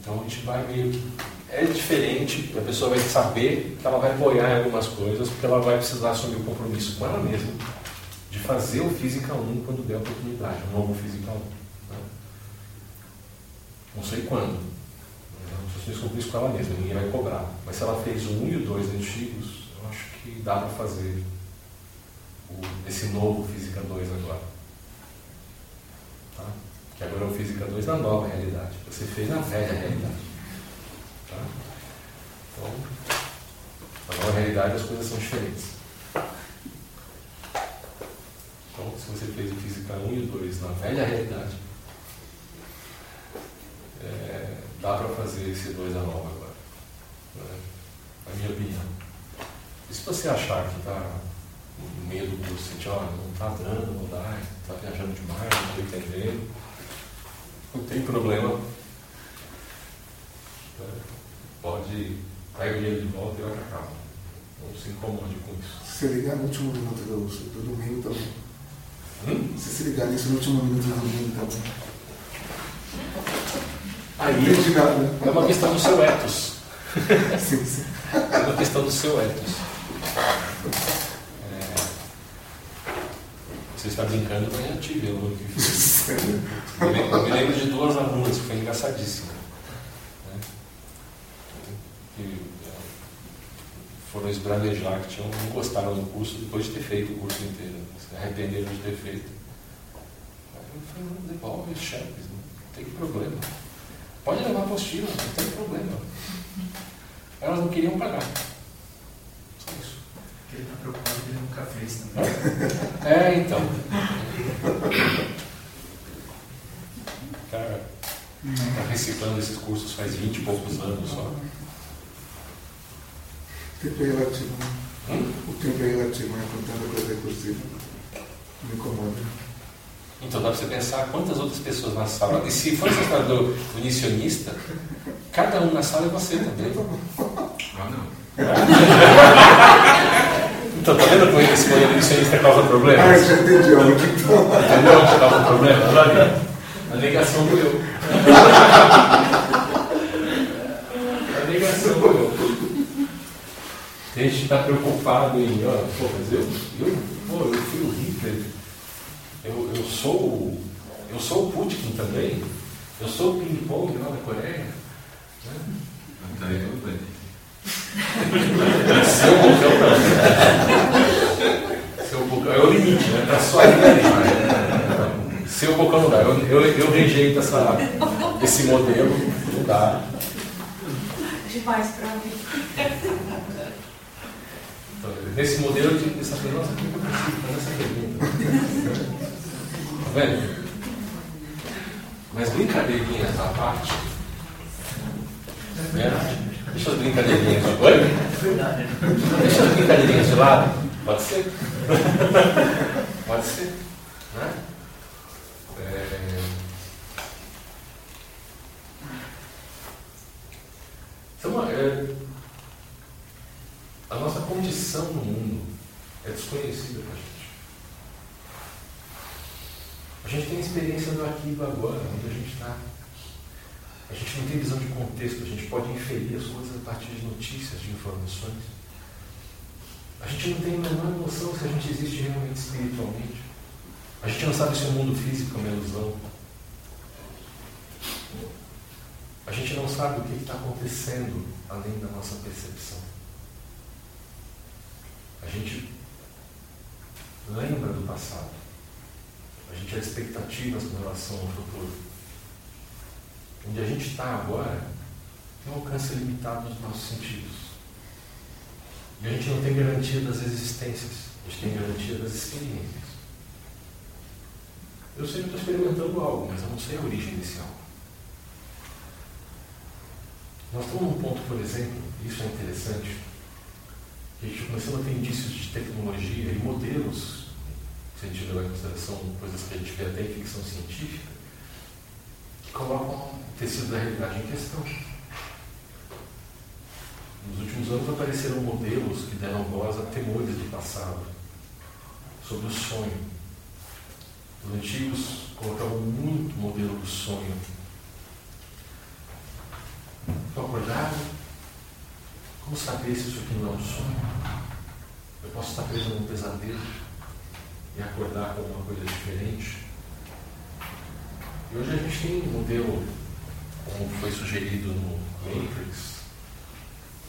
Então a gente vai meio que. É diferente, a pessoa vai saber que ela vai apoiar em algumas coisas, porque ela vai precisar assumir o compromisso com ela mesma de fazer o Física 1 quando der a oportunidade, o novo Física 1. Né? Não sei quando. Não sei se descobrir isso com ela mesma, ninguém vai cobrar. Mas se ela fez o 1 e o 2 antigos, eu acho que dá para fazer o, esse novo Física 2 agora. Tá? Que agora é o Física 2 na nova realidade. Você fez na velha realidade. Tá? Então, na nova realidade as coisas são diferentes. Então, se você fez o Física 1 e o 2 na velha realidade, é, dá para fazer esse 2 na nova agora. Né? Minha opinião. E se você achar que está no meio do curso, você olha, não está dando, não dá, está viajando demais, não estou entendendo, não tem problema. Pode pegar o dinheiro de volta e vai para casa. Não se incomode com isso. Se ligar no último minuto do, do domingo também. Hum? Se se ligar nisso no último minuto do domingo também. Aí nada, né? é uma questão do seu ethos. *laughs* Sim, sim. É uma questão do seu ethos. É... Você está brincando, mas aluno que fez. Eu me, eu me lembro de duas alunas que foi engraçadíssima. Né? Que é, foram esbravejar, que tinham, não gostaram do curso depois de ter feito o curso inteiro. Se arrependeram de ter feito. Aí eu falei, não, devolve chefes, não tem problema. Pode levar apostila, não tem problema. Elas não queriam pagar. Só isso. Porque ele está preocupado que ele nunca fez também. É, então. *laughs* Cara, tá reciclando esses cursos faz 20 e poucos anos só. O tempo é relativo, né? Hum? O tempo é relativo, né? Com tanta coisa recursiva. Me incomoda. Então dá pra você pensar quantas outras pessoas na sala. E se for essa história do unicionista, cada um na sala é você também. Ah, não. *laughs* Então tá vendo como esse modelo unicionista causa Ah, problemas? já entendi onde. Entendeu onde causa problema? Olha, a negação do eu. A negação do eu. A gente está preocupado em, ó, pô, mas eu, eu, pô, eu fui o Hitler, eu, eu sou eu sou o Putin também, eu sou o ping-pong lá da Coreia. Tá aí tudo bem. Seu bocão não. Seu bocão é o limite, né? Tá só ali. Seu bocão não dá. Eu, eu, eu rejeito essa, esse modelo, não dá. Demais pra mim. Então, nesse modelo eu tive que pensar, nossa, eu consigo fazer essa pergunta? Tá vendo? Mas brincadeirinhas à parte. Né? Deixa as brincadeirinhas de né? Deixa as brincadeirinhas de lado. Pode ser? Pode ser. Né? Então, é... a nossa condição no mundo é desconhecida para a gente. A gente tem experiência no aqui e agora, onde a gente está. A gente não tem visão de contexto, a gente pode inferir as coisas a partir de notícias, de informações. A gente não tem a menor noção se a gente existe realmente espiritualmente. A gente não sabe se o mundo físico é uma ilusão. A gente não sabe o que está acontecendo além da nossa percepção. A gente lembra do passado. A gente tem expectativas com relação ao futuro. Onde a gente está agora tem um alcance limitado dos nossos sentidos. E a gente não tem garantia das existências, a gente tem garantia das experiências. Eu sei que estou experimentando algo, mas eu não sei a origem desse algo. Nós estamos num ponto, por exemplo, isso é interessante, que a gente começou a ter indícios de tecnologia e modelos, se a gente levar em consideração coisas que a gente vê até em ficção científica, que colocam o tecido da realidade em questão. Nos últimos anos apareceram modelos que deram voz a temores do passado, sobre o sonho. Os antigos colocavam muito modelo do sonho. Estou acordado, como saber se isso aqui não é um sonho? Eu posso estar preso num pesadelo e acordar com alguma coisa diferente. E hoje a gente tem um modelo, como foi sugerido no Matrix,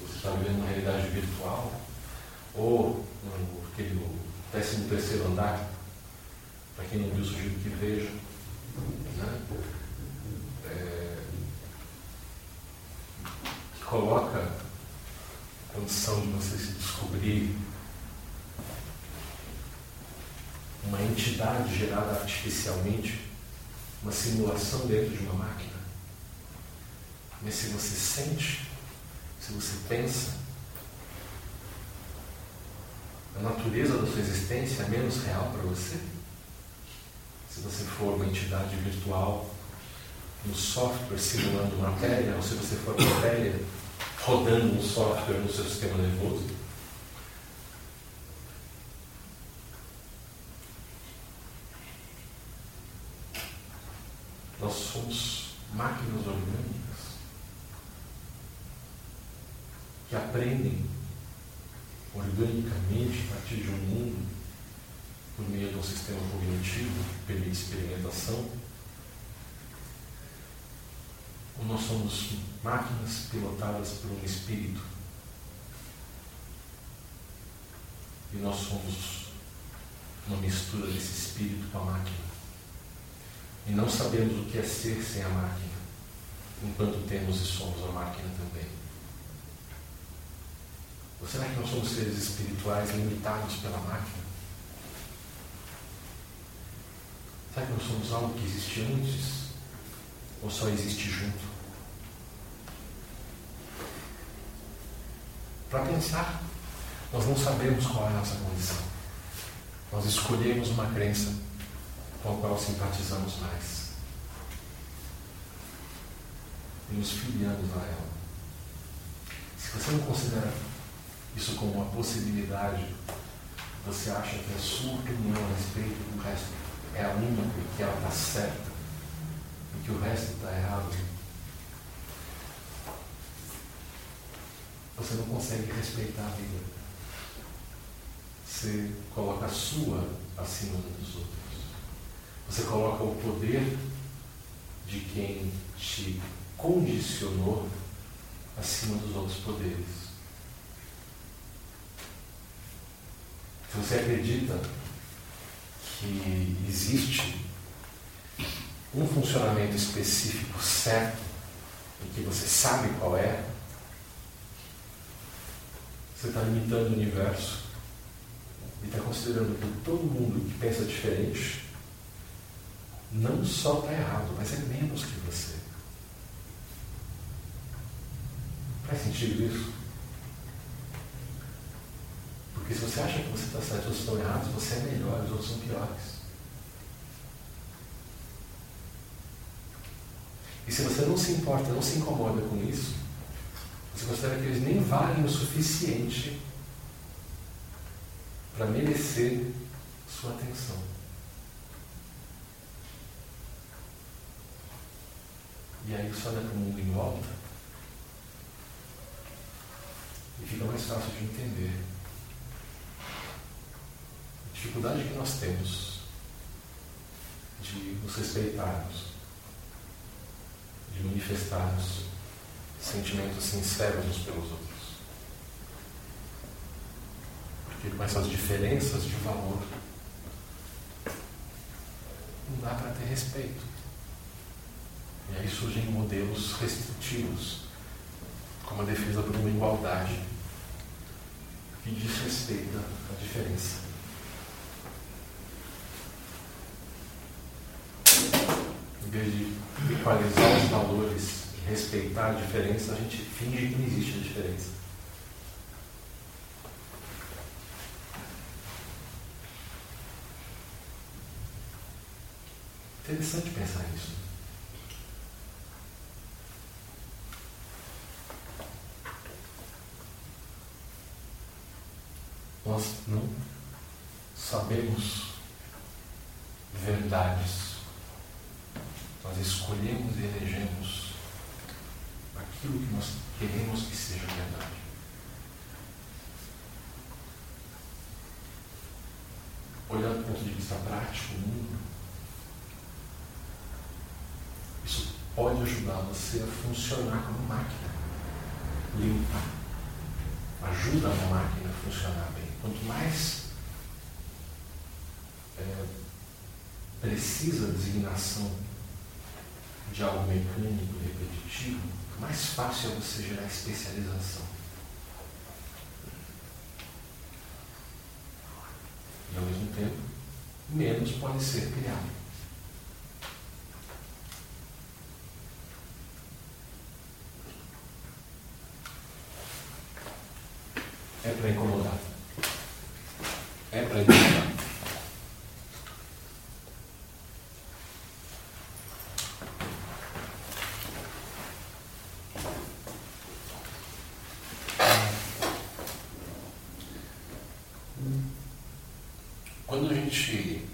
você está vivendo uma realidade virtual, ou no aquele 13 terceiro andar, para quem não viu, sugiro que veja. Né? É, que coloca a condição de você se descobrir uma entidade gerada artificialmente, uma simulação dentro de uma máquina. Mas se você sente, se você pensa, a natureza da sua existência é menos real para você? Se você for uma entidade virtual no software simulando matéria, ou se você for matéria rodando um software no seu sistema nervoso. Nós somos máquinas orgânicas que aprendem organicamente a partir de um mundo por meio um sistema cognitivo permite experimentação. Ou nós somos máquinas pilotadas por um espírito. E nós somos uma mistura desse espírito com a máquina. E não sabemos o que é ser sem a máquina. enquanto temos e somos a máquina também? Ou será que nós somos seres espirituais limitados pela máquina? Será que nós somos algo que existe antes? Ou só existe junto? Para pensar, nós não sabemos qual é a nossa condição. Nós escolhemos uma crença com a qual simpatizamos mais. E nos filiamos a ela. Se você não considera isso como uma possibilidade, você acha que a sua opinião a respeito do resto é a única que ela está certa e que o resto está errado, você não consegue respeitar a vida. Você coloca a sua acima dos outros. Você coloca o poder de quem te condicionou acima dos outros poderes. Se você acredita que existe um funcionamento específico certo e que você sabe qual é, você está limitando o universo e está considerando que todo mundo que pensa diferente não só está errado, mas é menos que você. Faz sentido isso? Porque se você acha que você está certo e outros estão errados, você é melhor, os outros são piores. E se você não se importa, não se incomoda com isso, você considera que eles nem valem o suficiente para merecer sua atenção. E aí você olha para o mundo em volta e fica mais fácil de entender dificuldade que nós temos de nos respeitarmos, de manifestarmos sentimentos sinceros uns pelos outros. Porque com essas diferenças de valor, não dá para ter respeito. E aí surgem modelos restritivos, como a defesa por uma igualdade que desrespeita a diferença. Em vez de equalizar os valores respeitar a diferença, a gente finge que não existe a diferença. Interessante pensar nisso. Nós não sabemos verdades. Nós escolhemos e elegemos aquilo que nós queremos que seja verdade. Olhando do ponto de vista prático, o mundo, isso pode ajudar você a funcionar como máquina limpa. Ajuda a máquina a funcionar bem. Quanto mais é, precisa a designação de algo mecânico e repetitivo, mais fácil é você gerar especialização. E ao mesmo tempo, menos pode ser criado. É para incomodar. É para incomodar. Quando a gente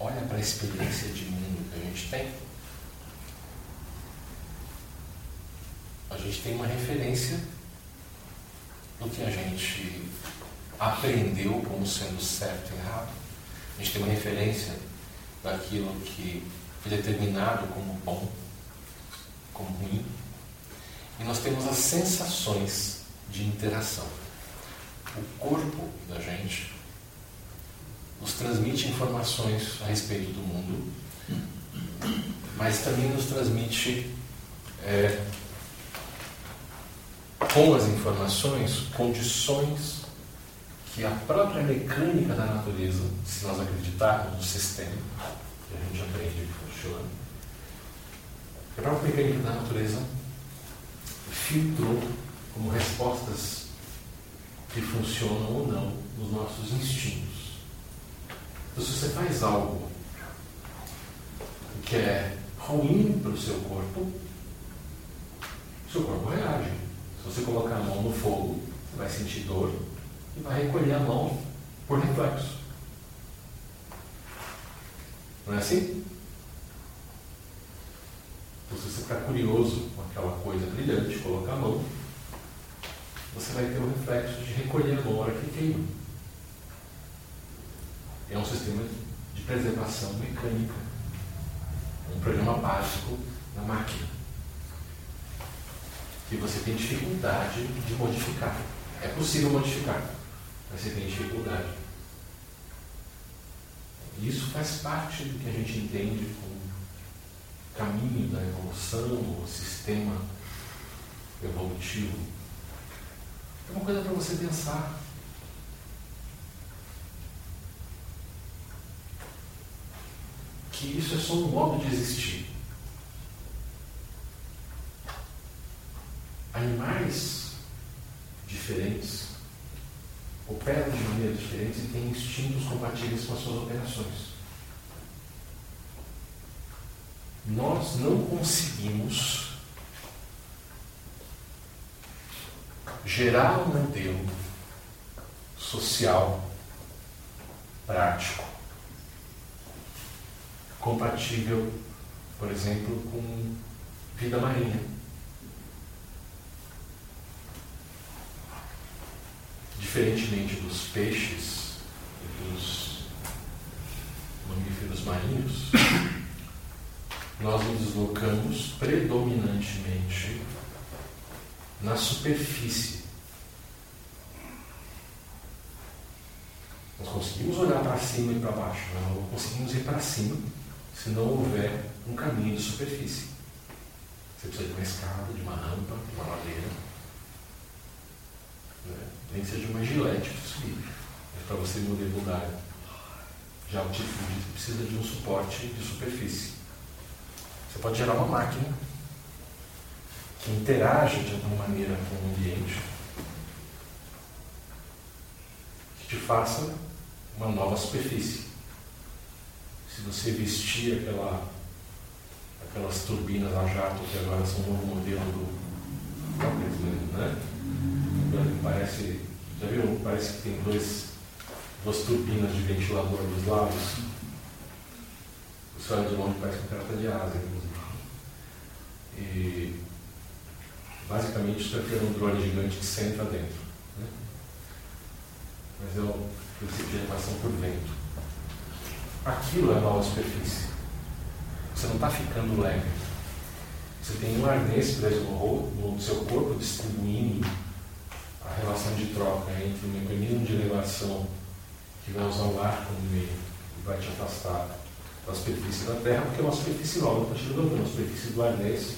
olha para a experiência de mundo que a gente tem, a gente tem uma referência do que a gente aprendeu como sendo certo e errado. A gente tem uma referência daquilo que foi determinado como bom, como ruim. E nós temos as sensações de interação. O corpo da gente nos transmite informações a respeito do mundo mas também nos transmite é, com as informações condições que a própria mecânica da natureza, se nós acreditarmos no sistema, que a gente aprende que funciona, a própria mecânica da natureza filtrou como respostas que funcionam ou não nos nossos instintos. Então, se você faz algo que é ruim para o seu corpo, seu corpo reage. Se você colocar a mão no fogo, você vai sentir dor e vai recolher a mão por reflexo. Não é assim? Então, se você ficar curioso com aquela coisa brilhante, colocar a mão, você vai ter o reflexo de recolher a mão na hora que queima. É um sistema de preservação mecânica. Um programa básico da máquina. Que você tem dificuldade de modificar. É possível modificar, mas você tem dificuldade. Isso faz parte do que a gente entende como caminho da evolução, o sistema evolutivo. É uma coisa para você pensar. Que isso é só um modo de existir. Animais diferentes operam de maneiras diferentes e têm instintos compatíveis com as suas operações. Nós não conseguimos gerar um modelo social prático compatível, por exemplo, com vida marinha. Diferentemente dos peixes e dos mamíferos marinhos, *coughs* nós nos deslocamos predominantemente na superfície. Nós conseguimos olhar para cima e para baixo, mas não conseguimos ir para cima se não houver um caminho de superfície. Você precisa de uma escada, de uma rampa, de uma ladeira. Né? Nem que seja uma gilete para subir. Mas para você mudar de altitude, você precisa de um suporte de superfície. Você pode gerar uma máquina que interage de alguma maneira com o ambiente, que te faça uma nova superfície. Se você vestir aquela, aquelas turbinas a jato, que agora são um novo modelo do né? Parece, já viu? Parece que tem dois, duas turbinas de ventilador dos lados. O olha de longe parece que um cara está de asa, inclusive. E basicamente isso aqui é um drone gigante que senta dentro. Né? Mas é o princípio de elevação por vento. Aquilo é a nova superfície. Você não está ficando leve. Você tem um arnês preso no, no seu corpo distribuindo a relação de troca entre o mecanismo de elevação que vai usar o ar como meio e vai te afastar da superfície da Terra, porque é uma superfície nova, está te levantando, a superfície do arnês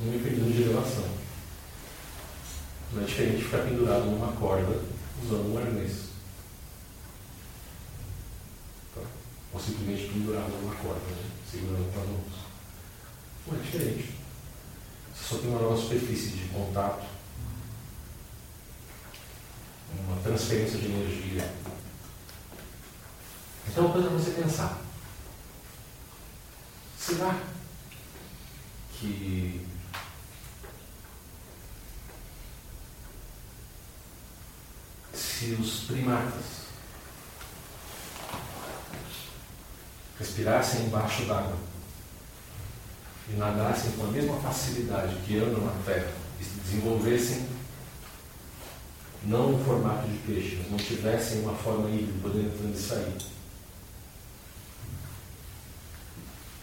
um mecanismo de elevação. Não é diferente de ficar pendurado numa corda usando um arnês. Tá? Ou simplesmente pendurado numa corda, né? segurando as mãos. Não é diferente. Você só tem uma nova superfície de contato, uma transferência de energia. Então, é uma coisa para você pensar. Será que se os primatas respirassem embaixo d'água e nadassem com a mesma facilidade que andam na terra e desenvolvessem não um formato de peixe, mas não tivessem uma forma híbrida, podendo entrar e sair.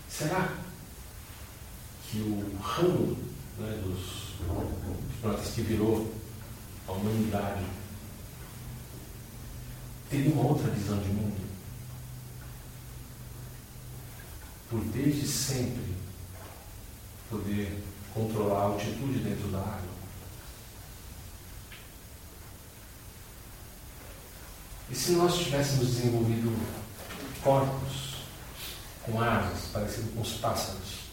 Será que o ramo né, dos primatas que virou a humanidade teria uma outra visão de mundo. Por desde sempre poder controlar a altitude dentro da água. E se nós tivéssemos desenvolvido corpos com asas, parecidos com os pássaros?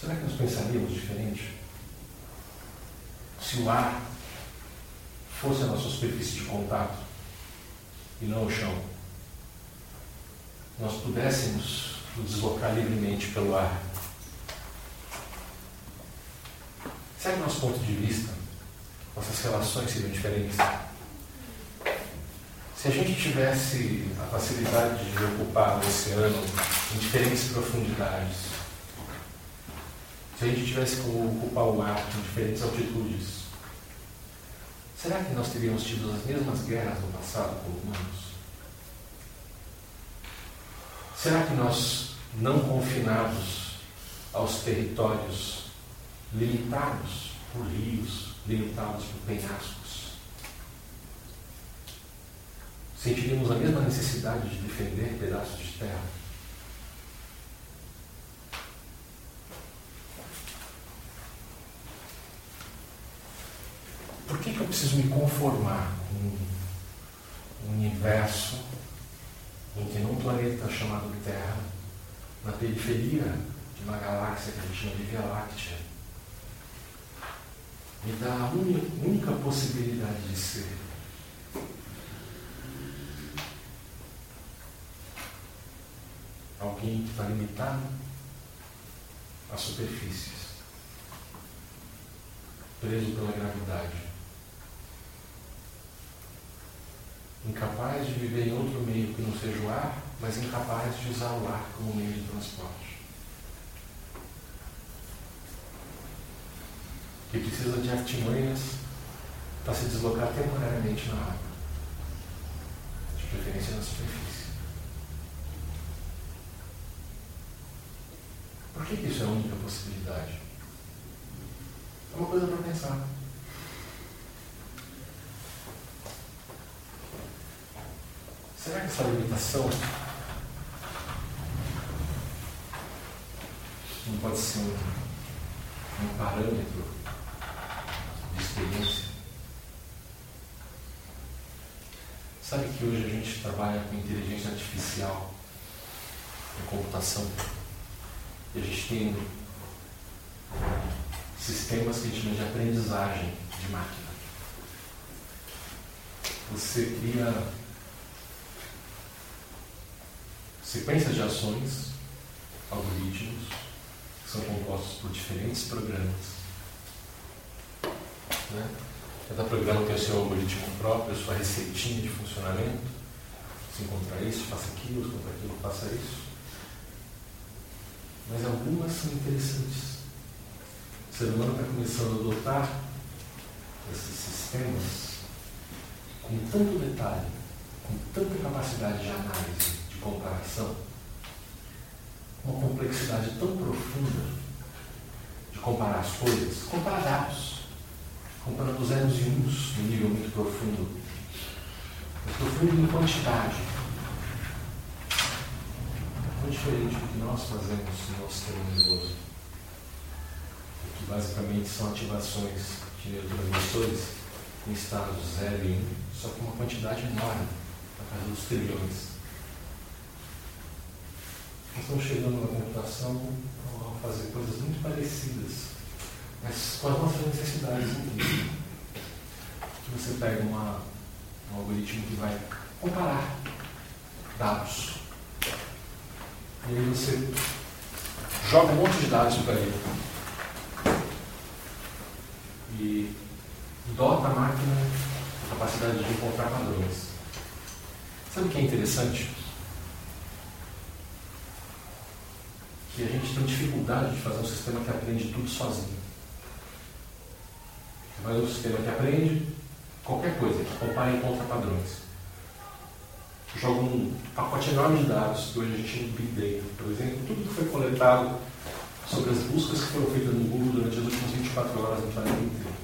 Será que nós pensaríamos diferente? Se o ar fosse a nossa superfície de contato e não o chão, nós pudéssemos nos deslocar livremente pelo ar Será que nosso ponto de vista, nossas relações seriam diferentes? Se a gente tivesse a facilidade de ocupar o oceano em diferentes profundidades, se a gente tivesse como ocupar o ar em diferentes altitudes, será que nós teríamos tido as mesmas guerras no passado com humanos? Será que nós, não confinados aos territórios limitados por rios, limitados por penhascos. Sentiríamos a mesma necessidade de defender pedaços de terra. Por que, que eu preciso me conformar com um universo em que num planeta chamado Terra, na periferia de uma galáxia que a gente chama de Via Láctea, me dá a única possibilidade de ser. Alguém que está limitado às superfícies, preso pela gravidade, incapaz de viver em outro meio que não seja o ar, mas incapaz de usar o ar como meio de transporte. que precisa de artimanhas para se deslocar temporariamente na água, de preferência na superfície. Por que isso é a única possibilidade? É uma coisa para pensar. Será que essa limitação não pode ser um, um parâmetro de experiência. Sabe que hoje a gente trabalha com inteligência artificial, com computação, e a gente tem sistemas que a gente chama de aprendizagem de máquina. Você cria sequências de ações, algoritmos, que são compostos por diferentes programas né? Cada programa tem o seu algoritmo próprio, a sua receitinha de funcionamento. Se encontrar isso, faça aquilo, se encontrar aquilo, faça isso. Mas algumas são interessantes. O ser humano está começando a adotar esses sistemas com tanto detalhe, com tanta capacidade de análise, comparação, uma complexidade tão profunda de comparar as coisas, comparar dados comparando zeros e uns num nível muito profundo. Profundo em quantidade. Muito diferente do que nós fazemos no nosso nervoso. Que basicamente são ativações de neurotransmissores em estados 0 e 1, um, só com uma quantidade enorme, na casa dos trilhões. Estamos chegando na computação a fazer coisas muito parecidas mas com as nossas necessidades. Você pega uma, um algoritmo que vai comparar dados. E aí você joga um monte de dados para ele. E dota a máquina a capacidade de encontrar padrões. Sabe o que é interessante? Que a gente tem dificuldade de fazer um sistema que aprende tudo sozinho mas um sistema que aprende qualquer coisa, que compara e encontra padrões. Joga um pacote enorme de dados, que hoje a gente de Big Data, por exemplo, tudo que foi coletado sobre as buscas que foram feitas no Google durante as últimas 24 horas no planeta inteiro.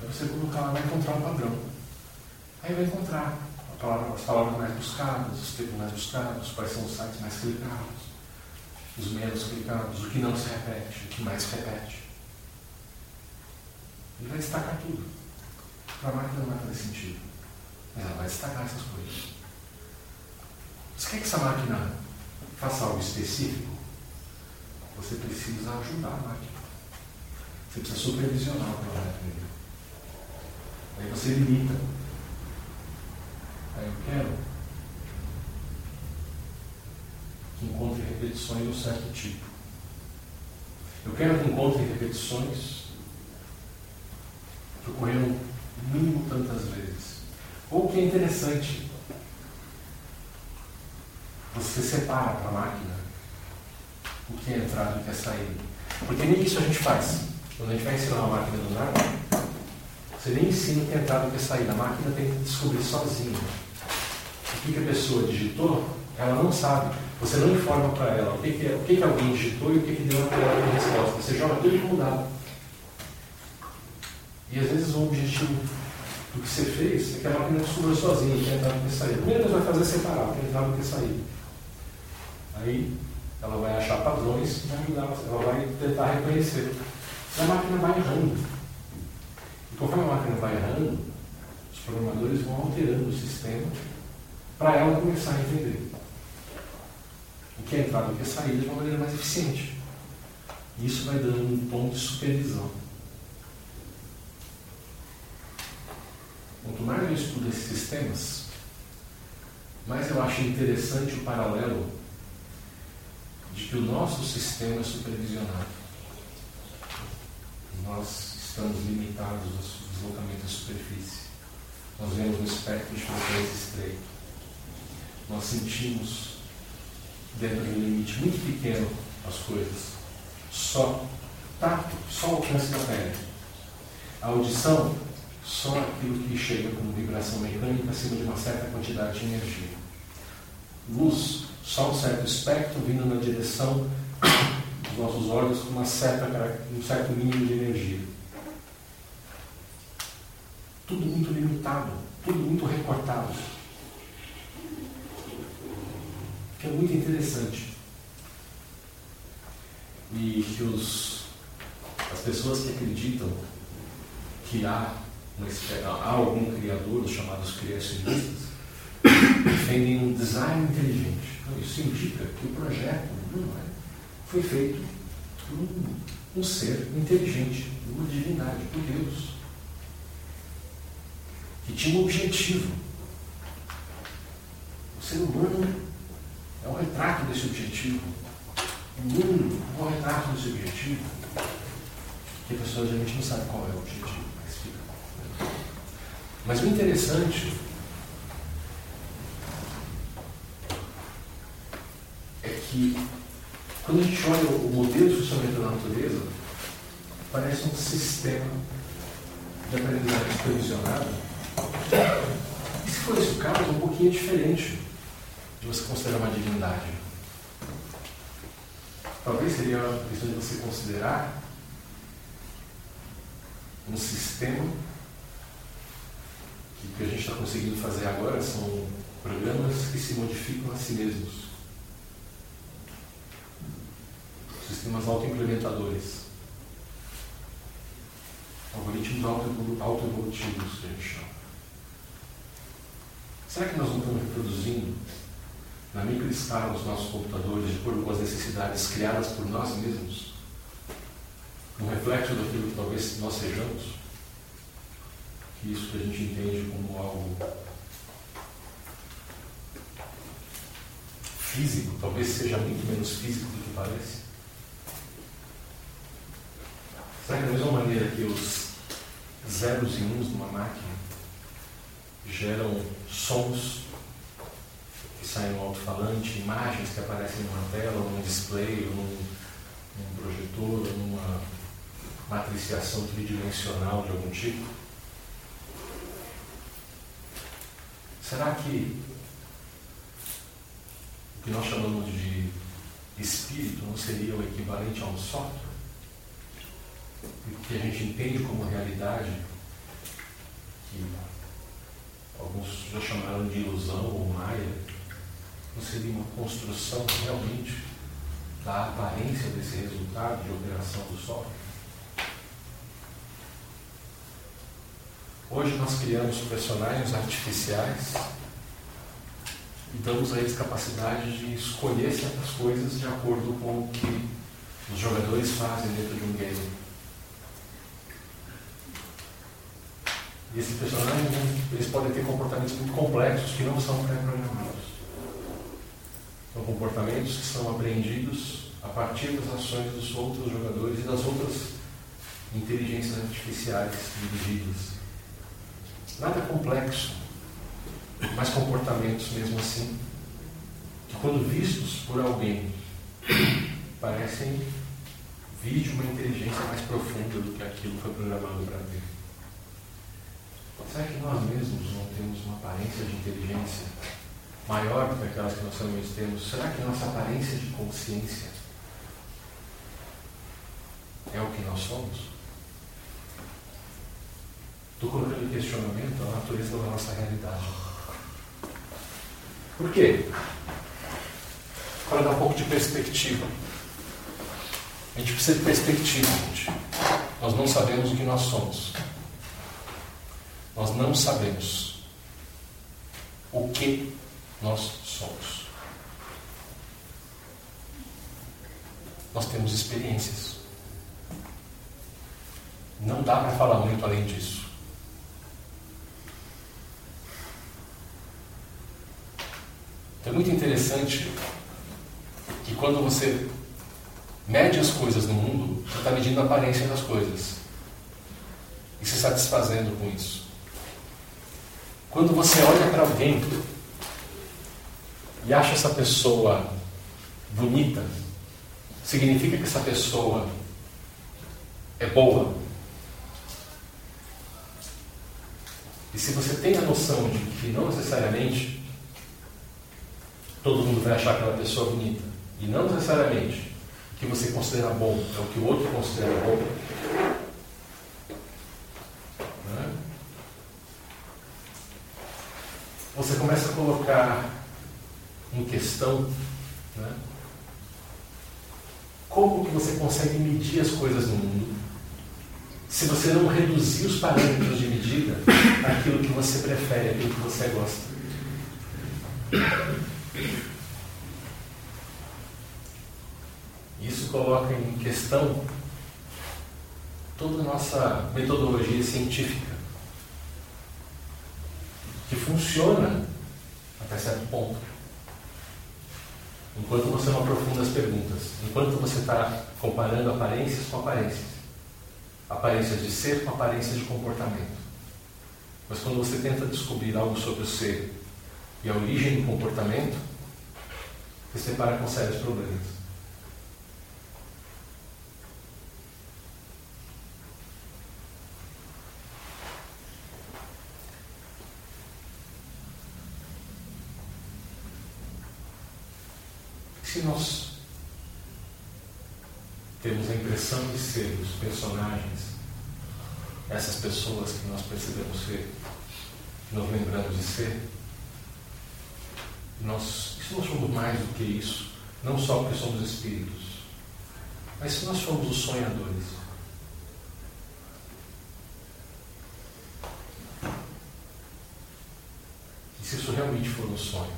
Aí você colocar lá vai encontrar um padrão. Aí vai encontrar as palavras mais buscadas, os termos mais buscados, quais são os sites mais clicados, os menos clicados, o que não se repete, o que mais se repete. Ele vai destacar tudo. Para a máquina não vai fazer sentido. Mas ela vai destacar essas coisas. Você quer que essa máquina faça algo específico? Você precisa ajudar a máquina. Você precisa supervisionar o projeto dele. Aí você limita. Eu quero que encontre repetições de um certo tipo. Eu quero que encontre repetições que ocorreram mínimo tantas vezes. Ou que é interessante, você separa para a máquina o que é entrada e o que é saída. Porque nem isso a gente faz. Quando a gente vai ensinar uma máquina do nada, você nem ensina o que é entrada e o que é saída. A máquina tem que descobrir sozinha. O que, a pessoa digitou, ela não sabe. Você não informa para ela o que, que, é, o que, que alguém digitou e o que, que deu para ela resposta. Você joga tudo como dado. E às vezes o objetivo do que você fez é que a máquina descubra sozinha que é entrada e que é. Primeiro ela vai fazer separar o que é entrada e que é. Aí ela vai achar padrões e vai ela vai tentar reconhecer. E a máquina vai errando. E conforme a máquina vai errando, os programadores vão alterando o sistema para ela começar a entender o que é entrada e o que é saída de uma maneira mais eficiente. E isso vai dando um ponto de supervisão. Quanto mais eu estudo esses sistemas, mais eu acho interessante o paralelo de que o nosso sistema é supervisionado. Nós estamos limitados ao deslocamento da superfície. Nós vemos um espectro de frequência estreito. Nós sentimos dentro de um limite muito pequeno as coisas. Só tato, só o alcance da pele. A audição, só aquilo que chega como vibração mecânica acima de uma certa quantidade de energia. Luz, só um certo espectro vindo na direção dos nossos olhos com uma certa, um certo mínimo de energia. Tudo muito limitado, tudo muito recortado. Que é muito interessante. E que os, as pessoas que acreditam que há, uma, há algum criador, os chamados criacionistas, defendem um design inteligente. Então, isso indica que o projeto não é, foi feito por um, um ser inteligente, uma divindade, por Deus, que tinha um objetivo. O ser humano é um retrato desse objetivo. O mundo é um retrato desse objetivo. Que a pessoa geralmente não sabe qual é o objetivo, mas fica. Mas o interessante que quando a gente olha o modelo de funcionamento da natureza, parece um sistema de aprendizagem supervisionado. E se for esse o caso, é um pouquinho diferente de você considerar uma divindade. Talvez seria a questão de você considerar um sistema que o que a gente está conseguindo fazer agora são programas que se modificam a si mesmos. sistemas autoimplementadores. Algoritmos autoevolutivos, que a gente chama. Será que nós não estamos reproduzindo na microescala os nossos computadores de acordo com as necessidades criadas por nós mesmos? Um reflexo daquilo que talvez nós sejamos? Que isso que a gente entende como algo físico, talvez seja muito menos físico do que parece. Será que da mesma maneira que os zeros e uns numa máquina geram sons saem no alto-falante, imagens que aparecem numa tela, ou num display, ou num, num projetor, ou numa matriciação tridimensional de algum tipo? Será que o que nós chamamos de espírito não seria o equivalente a um software? o que a gente entende como realidade, que alguns já chamaram de ilusão ou maia, não seria uma construção realmente da aparência desse resultado de operação do Sol? Hoje nós criamos personagens artificiais e damos a eles capacidade de escolher certas coisas de acordo com o que os jogadores fazem dentro de um game. E esses personagens eles podem ter comportamentos muito complexos que não são pré-programados. São comportamentos que são aprendidos a partir das ações dos outros jogadores e das outras inteligências artificiais dirigidas. Nada complexo, mas comportamentos mesmo assim, que quando vistos por alguém, parecem vir de uma inteligência mais profunda do que aquilo foi programado para ter. Será que nós mesmos não temos uma aparência de inteligência maior do que aquelas que nós realmente temos? Será que nossa aparência de consciência é o que nós somos? Estou colocando em questionamento a natureza da nossa realidade. Por quê? Para dar um pouco de perspectiva. A gente precisa de perspectiva, gente. Nós não sabemos o que nós somos. Nós não sabemos o que nós somos. Nós temos experiências. Não dá para falar muito além disso. Então é muito interessante que quando você mede as coisas no mundo, você está medindo a aparência das coisas e se satisfazendo com isso. Quando você olha para alguém e acha essa pessoa bonita, significa que essa pessoa é boa. E se você tem a noção de que não necessariamente todo mundo vai achar aquela pessoa bonita, e não necessariamente o que você considera bom é o que o outro considera bom, né? você começa a colocar em questão né? como que você consegue medir as coisas no mundo se você não reduzir os parâmetros de medida àquilo que você prefere, àquilo que você gosta. Isso coloca em questão toda a nossa metodologia científica, que funciona até certo ponto. Enquanto você não aprofunda as perguntas, enquanto você está comparando aparências com aparências, aparências de ser com aparências de comportamento. Mas quando você tenta descobrir algo sobre o ser e a origem do comportamento, você para com sérios problemas. Se nós temos a impressão de ser os personagens, essas pessoas que nós percebemos ser, que nós lembramos de ser, nós, se nós somos mais do que isso, não só porque somos espíritos, mas se nós somos os sonhadores. E se isso realmente for um sonho,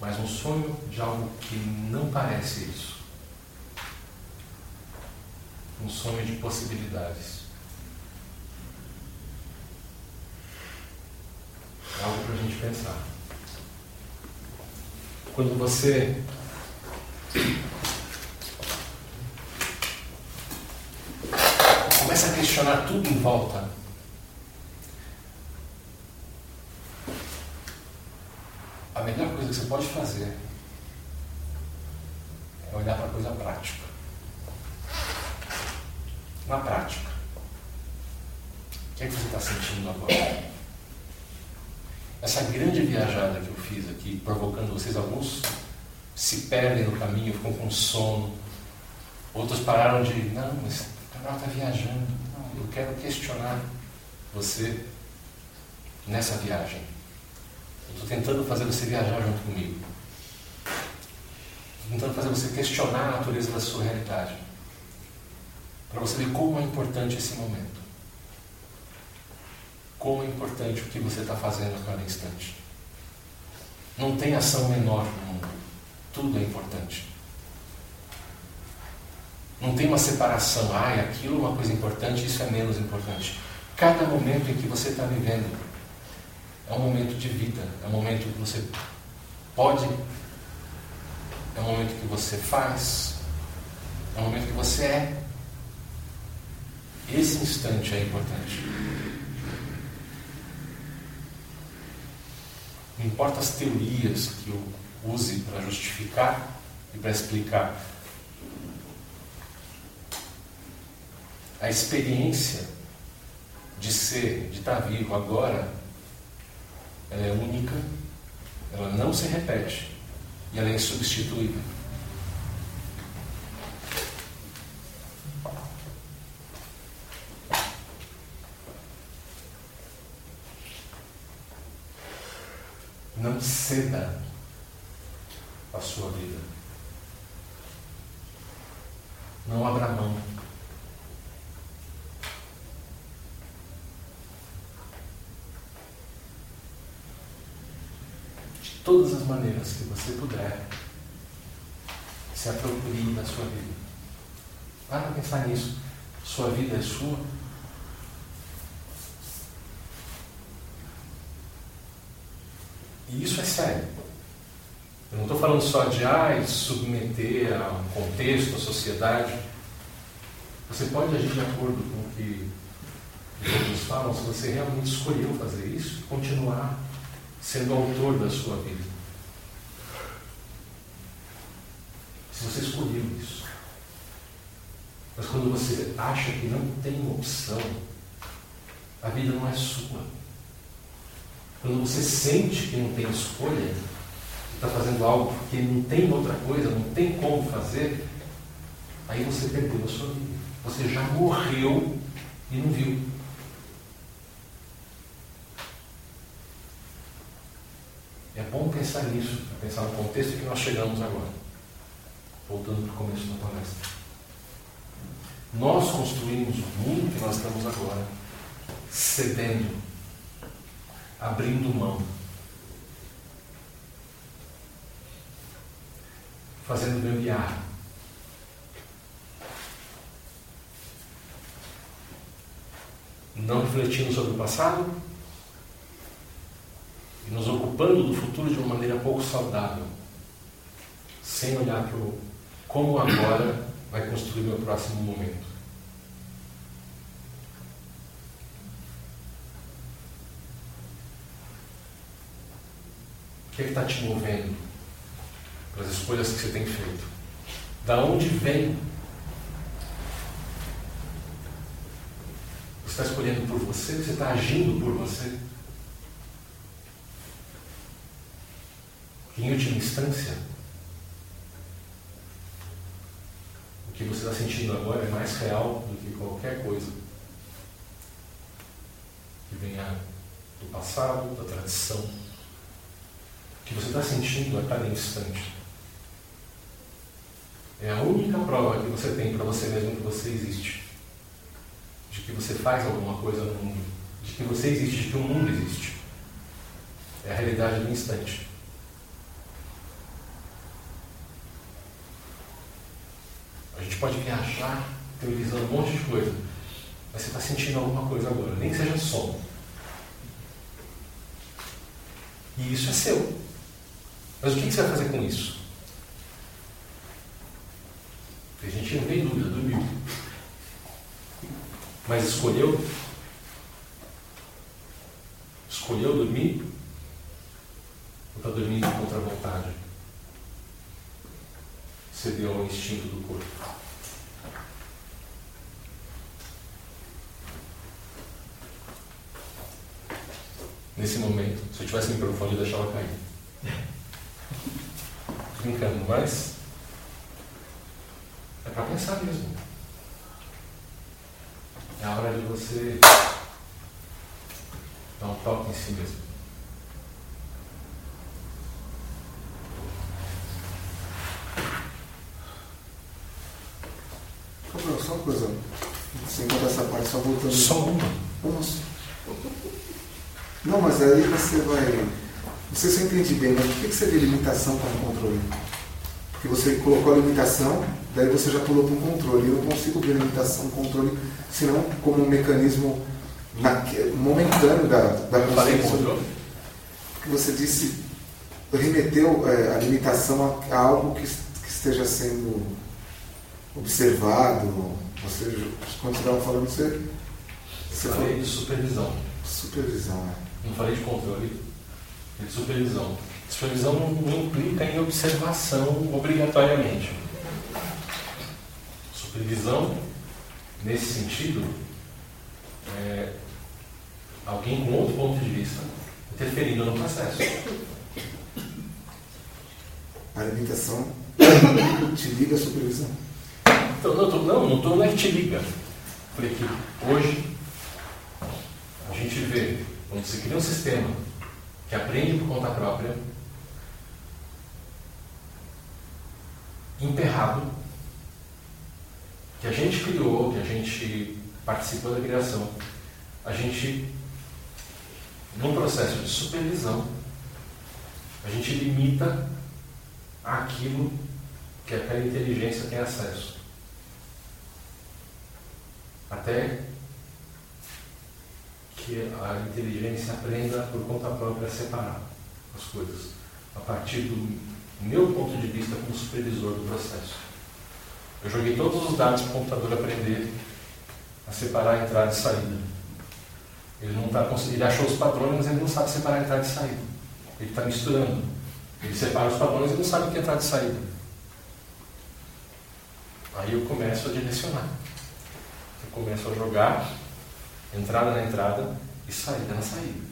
mas um sonho de algo que não parece isso. Um sonho de possibilidades. É algo para a gente pensar. Quando você começa a questionar tudo em volta, a melhor coisa que você pode fazer é olhar para a coisa prática. Na prática, o que é que você está sentindo agora? Essa grande viajada que eu fiz aqui, provocando vocês, alguns se perdem no caminho, ficam com sono, outros pararam de, não, mas o canal está viajando, não, eu quero questionar você nessa viagem. Eu estou tentando fazer você viajar junto comigo. Estou tentando fazer você questionar a natureza da sua realidade. Para você ver como é importante esse momento. Como é importante o que você está fazendo a cada instante. Não tem ação menor no mundo. Tudo é importante. Não tem uma separação. Ah, aquilo é uma coisa importante, isso é menos importante. Cada momento em que você está vivendo é um momento de vida, é um momento que você pode, é um momento que você faz, é um momento que você é. Esse instante é importante. Não importa as teorias que eu use para justificar e para explicar. A experiência de ser, de estar vivo agora, ela é única, ela não se repete e ela é insubstituível. Não ceda a sua vida. Não abra mão. De todas as maneiras que você puder, se aproprie da sua vida. Para pensar nisso. Sua vida é sua. E isso é sério. Eu não estou falando só de ah, submeter a um contexto, a sociedade. Você pode agir de acordo com o que os outros falam se você realmente escolheu fazer isso continuar sendo autor da sua vida. Se você escolheu isso. Mas quando você acha que não tem opção, a vida não é sua. Quando você sente que não tem escolha, está fazendo algo porque não tem outra coisa, não tem como fazer, aí você perdeu a sua vida. Você já morreu e não viu. É bom pensar nisso, pensar no contexto que nós chegamos agora. Voltando para o começo da palestra. Nós construímos o mundo que nós estamos agora, cedendo, abrindo mão fazendo gambiarra. Não refletindo sobre o passado e nos ocupando do futuro de uma maneira pouco saudável, sem olhar para o como agora vai construir meu próximo momento. O que é está te movendo? para as escolhas que você tem feito. Da onde vem? Você está escolhendo por você? Você está agindo por você? Em última instância, o que você está sentindo agora é mais real do que qualquer coisa que venha do passado, da tradição. Que você está sentindo a cada instante é a única prova que você tem para você mesmo que você existe. De que você faz alguma coisa no mundo. De que você existe, de que o mundo existe. É a realidade do instante. A gente pode viajar teorizando um monte de coisa. Mas você está sentindo alguma coisa agora, nem que seja som. E isso é seu. Mas o que você vai fazer com isso? A gente não tem dúvida, dormiu. Mas escolheu? Escolheu dormir? Ou está dormindo contra a vontade? Cedeu ao instinto do corpo. Nesse momento, se eu tivesse microfone, eu deixava cair. Brincando, mas é para pensar mesmo. É a hora de você Dá um toque em si mesmo. Só uma coisa. Sem contar essa parte, só voltando. Só uma. Só. Não, mas aí você vai. Você se entende bem, mas o que seria limitação para um controle? Porque você colocou a limitação, daí você já pulou para um controle. Eu não consigo ver limitação, controle, senão como um mecanismo momentâneo da, da Eu falei consciência. você disse, remeteu é, a limitação a, a algo que, que esteja sendo observado. Você, quando você estava falando, você, você Eu falou falei de supervisão. supervisão. né? Não falei de controle, falei de supervisão. Supervisão não, não implica em observação obrigatoriamente. Supervisão, nesse sentido, é alguém com outro ponto de vista interferindo no processo. A limitação te liga à supervisão. Então, não, tô- não, não estou na te liga. Falei que hoje a gente vê, quando se cria um sistema que aprende por conta própria, emperrado, que a gente criou, que a gente participou da criação, a gente, num processo de supervisão, a gente limita aquilo que aquela inteligência tem acesso. Até que a inteligência aprenda por conta própria a separar as coisas, a partir do meu ponto de vista como supervisor do processo. Eu joguei todos os dados para o computador aprender a separar a entrada e saída. Ele não conseguindo, ele achou os padrões, mas ele não sabe separar a entrada e saída. Ele está misturando. Ele separa os padrões e não sabe o que é entrada e saída. Aí eu começo a direcionar. Eu começo a jogar entrada na entrada e saída na saída.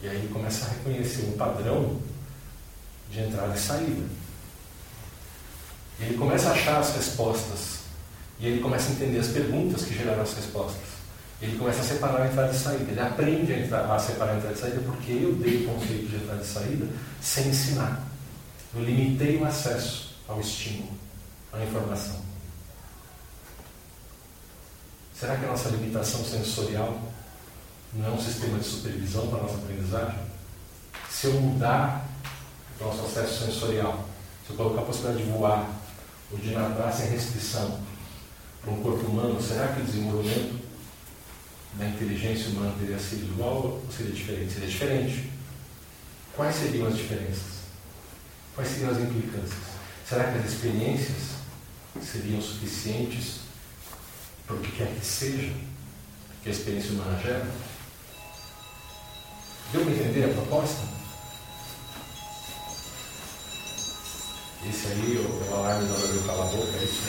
E aí começa a reconhecer um padrão de entrada e saída. E ele começa a achar as respostas. E ele começa a entender as perguntas que geraram as respostas. Ele começa a separar a entrada e saída. Ele aprende a, entrar- a separar a entrada e saída porque eu dei o conceito de entrada e saída sem ensinar. Eu limitei o acesso ao estímulo, à informação. Será que a nossa limitação sensorial não é um sistema de supervisão para a nossa aprendizagem? Se eu mudar o nosso acesso sensorial, se eu colocar a possibilidade de voar ou de nadar sem restrição para um corpo humano, será que o desenvolvimento da inteligência humana teria sido igual ou seria diferente? Seria diferente. Quais seriam as diferenças? Quais seriam as implicâncias? Será que as experiências seriam suficientes para o que quer que seja que a experiência humana gera? Deu para entender a proposta? Esse aí, o, o alarme da hora de eu calar a boca, é isso?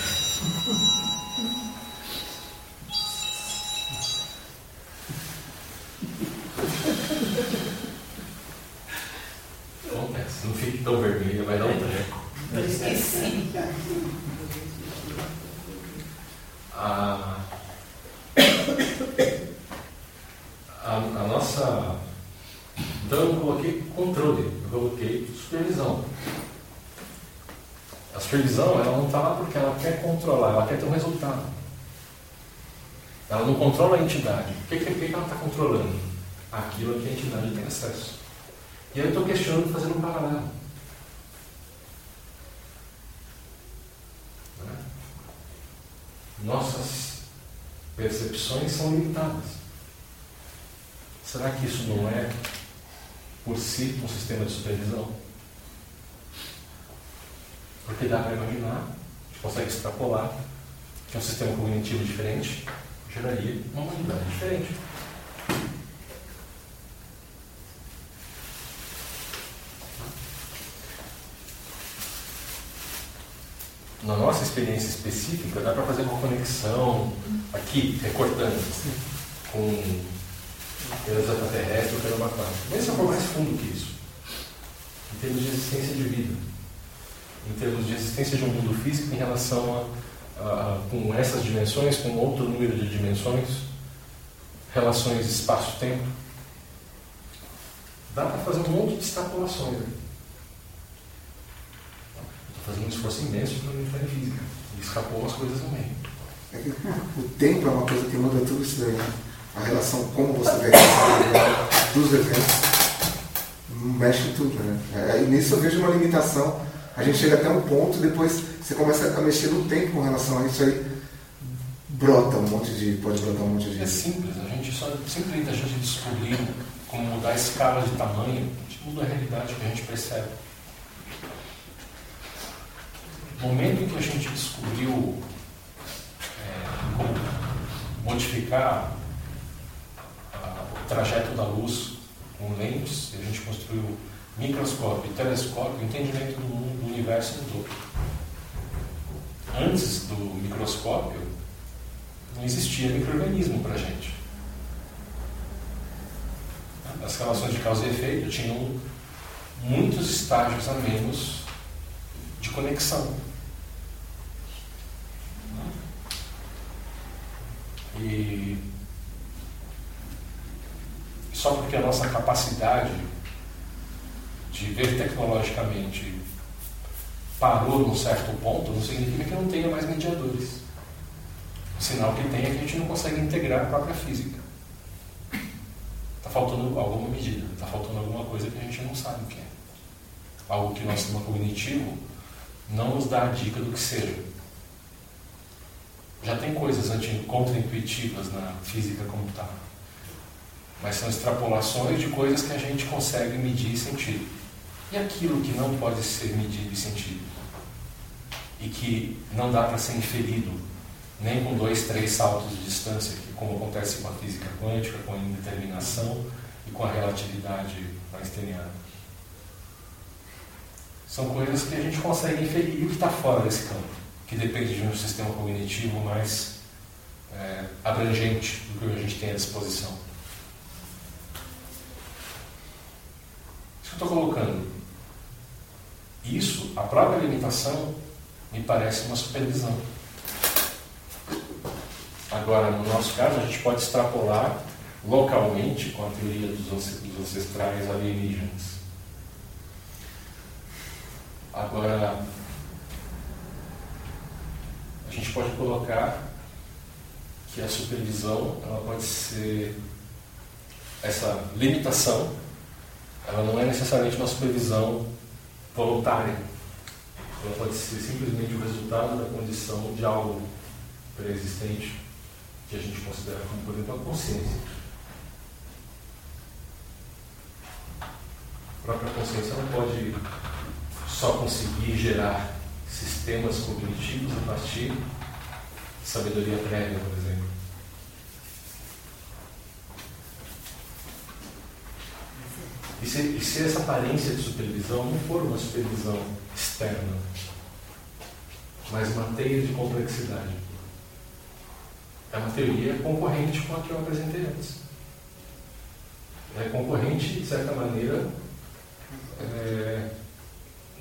Acontece, não fique tão vermelho, vai dar um treco. Eu esqueci. A, a, a nossa. Então eu coloquei controle, eu coloquei supervisão. A supervisão ela não está lá porque ela quer controlar, ela quer ter um resultado. Ela não controla a entidade. O que, que, que ela está controlando? Aquilo que a entidade tem acesso. E aí eu estou questionando fazendo um paralelo. Nossas percepções são limitadas. Será que isso não é, por si, um sistema de supervisão? Porque dá para imaginar, a gente consegue extrapolar, que um sistema cognitivo diferente geraria uma humanidade diferente. Na nossa experiência específica, dá para fazer uma conexão aqui, recortando, com pelos extraterrestres ou pelo aquático. Mas se eu for mais fundo que isso, em termos de existência de vida, em termos de existência de um mundo físico em relação a, a- com essas dimensões, com outro número de dimensões, relações espaço-tempo, dá para fazer um monte de extrapolações. Estou fazendo um esforço imenso para entrar em física. E escapou as coisas que o tempo é uma coisa que muda tudo isso daí, né? A relação, como você vê dos eventos, mexe tudo, né? É, e nisso eu vejo uma limitação. A gente chega até um ponto, depois você começa a mexer no tempo com relação a isso aí, brota um monte de. pode brotar um monte de. É simples, a gente só simplesmente a gente descobrir como mudar a escala de tamanho, a gente muda a realidade que a gente percebe. No momento em que a gente descobriu é, como modificar a, o trajeto da luz com lentes, a gente construiu microscópio e telescópio, o entendimento do do universo mudou. Antes do microscópio, não existia microorganismo para a gente. As relações de causa e efeito tinham muitos estágios a menos de conexão. E só porque a nossa capacidade de ver tecnologicamente parou num certo ponto, não significa que não tenha mais mediadores. O sinal que tem é que a gente não consegue integrar a própria física. Está faltando alguma medida, está faltando alguma coisa que a gente não sabe o que é. Algo que o nosso sistema cognitivo não nos dá a dica do que seja. Já tem coisas contra-intuitivas na física computável, mas são extrapolações de coisas que a gente consegue medir e sentir. E aquilo que não pode ser medido e sentido? E que não dá para ser inferido nem com dois, três saltos de distância, que como acontece com a física quântica, com a indeterminação e com a relatividade einsteiniana. São coisas que a gente consegue inferir e que está fora desse campo, que depende de um sistema cognitivo mais é, abrangente do que a gente tem à disposição. Isso que eu estou colocando. Isso, a própria limitação, me parece uma supervisão. Agora, no nosso caso, a gente pode extrapolar localmente com a teoria dos ancestrais alienígenas. Agora, a gente pode colocar que a supervisão ela pode ser essa limitação, ela não é necessariamente uma supervisão voluntária. Ela pode ser simplesmente o resultado da condição de algo pré-existente que a gente considera como, por exemplo, a consciência. A própria consciência não pode só conseguir gerar sistemas cognitivos a partir de sabedoria prévia, por exemplo. E se, e se essa aparência de supervisão não for uma supervisão externa, mas uma teia de complexidade? É uma teoria concorrente com a que eu apresentei antes. É concorrente, de certa maneira, é...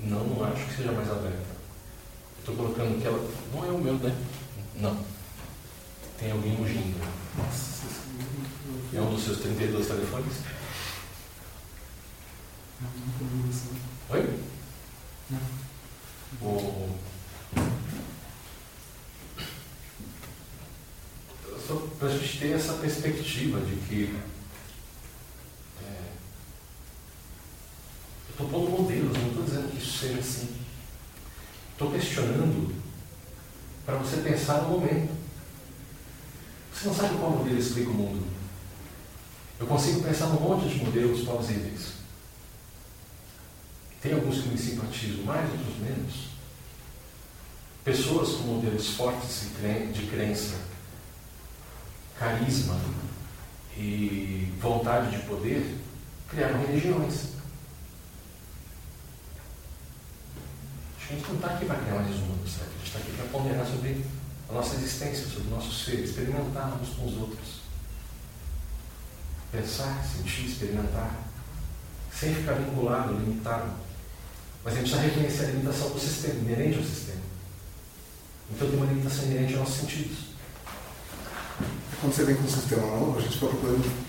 não, não acho que seja mais aberta. Estou colocando que ela. Não é o meu, né? Não. Tem alguém mugindo. É um dos seus 32 telefones? Oi? Não. O... Só para a gente ter essa perspectiva de que é, eu estou pondo modelos, não estou dizendo que isso seja assim. Estou questionando para você pensar no momento. Você não sabe qual modelo explica o mundo. Eu consigo pensar num monte de modelos plausíveis. Tem alguns que me simpatizam mais, outros menos. Pessoas com modelos fortes de crença, carisma e vontade de poder criaram religiões. A gente não está aqui para criar mais uma, certo? A gente está aqui para ponderar sobre a nossa existência, sobre o nosso ser, experimentar uns com os outros. Pensar, sentir, experimentar, sem ficar vinculado, limitado. Mas a gente precisa reconhecer a limitação do sistema, inerente ao sistema. Então tem uma limitação inerente aos nossos sentidos. quando você vem com um sistema novo, a gente fica procurando.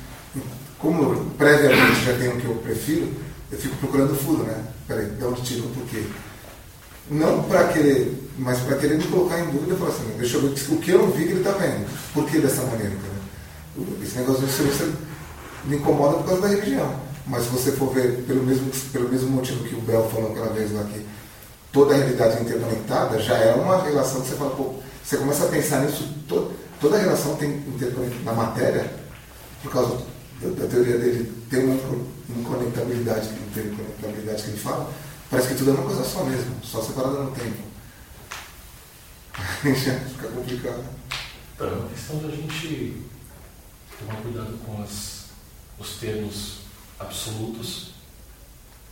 Como previamente já tenho o que eu prefiro, eu fico procurando furo, né? Peraí, de onde tiro o porquê? Não para querer, mas para querer me colocar em dúvida e falar assim, deixa eu ver o que eu vi que ele está vendo. Por que dessa maneira? Esse negócio de ser me incomoda por causa da religião. Mas se você for ver pelo mesmo, pelo mesmo motivo que o Bel falou aquela vez lá que toda a realidade interconectada, já é uma relação que você fala, pô, você começa a pensar nisso, to, toda a relação tem interconectada na matéria, por causa da, da teoria dele ter uma inconectabilidade, interconectabilidade que ele fala, parece que tudo é uma coisa só mesmo, só separada no tempo. Aí *laughs* já fica complicado. Então, é uma questão da gente tomar cuidado com as, os termos absolutos,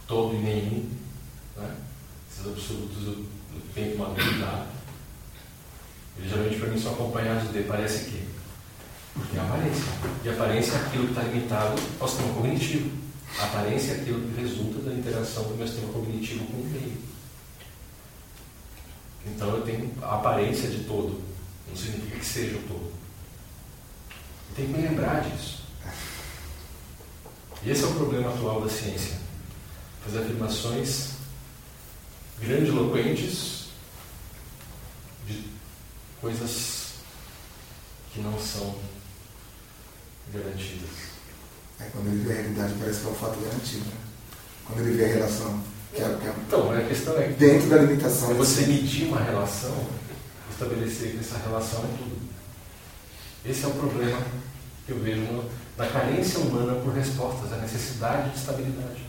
todo e nenhum, né? esses absolutos eu, eu tenho tomado cuidado. Eles geralmente para mim são acompanhados de parece que. Porque é aparência. E aparência é aquilo que está limitado ao sistema cognitivo. A aparência é resulta da interação do meu sistema cognitivo com o meio. Então eu tenho a aparência de todo. Não significa que seja o todo. Eu tenho que me lembrar disso. E esse é o problema atual da ciência. Fazer afirmações grandiloquentes de coisas que não são garantidas. É, quando ele vê a realidade parece que é um fato garantido. Né? Quando ele vê a relação. Que é, que é, então, a questão é que dentro da limitação. É você medir uma relação, estabelecer que essa relação é tudo. Esse é o problema que eu vejo na carência humana por respostas, a necessidade de estabilidade.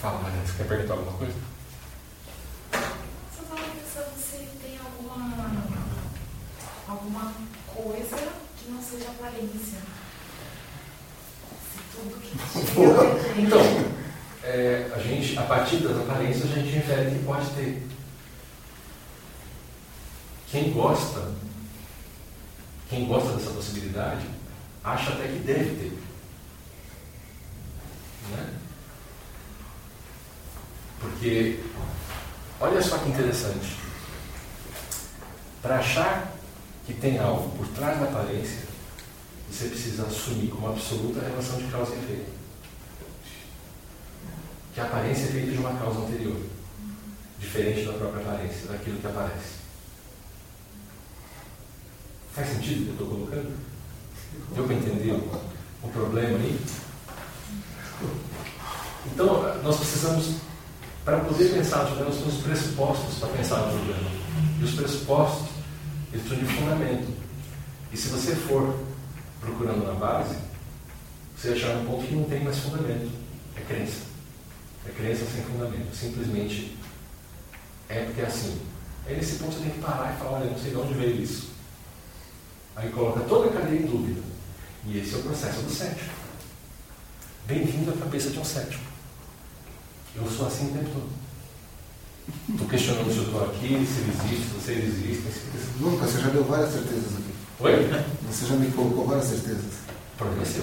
Fala, Maria, você quer perguntar alguma coisa? Só estava pensando se tem alguma, alguma coisa que não seja aparência. Se tudo que *laughs* Então, é, a gente, a partir das aparências, a gente infere que pode ter. Quem gosta, quem gosta dessa possibilidade, acha até que deve ter. Né? Porque, olha só que interessante. Para achar que tem algo por trás da aparência, você precisa assumir como absoluta a relação de causa e efeito. Que a aparência é feita de uma causa anterior, diferente da própria aparência, daquilo que aparece. Faz sentido o que eu estou colocando? Deu para entender o problema aí? Então, nós precisamos para poder pensar no problema, nós temos pressupostos para pensar no problema. E os pressupostos, eles precisam de fundamento. E se você for procurando na base, você vai chegar num ponto que não tem mais fundamento. É crença. É crença sem fundamento. Simplesmente é porque é assim. Aí nesse ponto você tem que parar e falar, olha, não sei de onde veio isso. Aí coloca toda a cadeia em dúvida. E esse é o processo do cético. Bem-vindo à cabeça de um cético. Eu sou assim o tempo todo. Estou questionando se eu estou aqui, se ele existe, se vocês existem. Se... Nunca, você já deu várias certezas aqui. Oi? Você já me colocou várias certezas. problema é seu.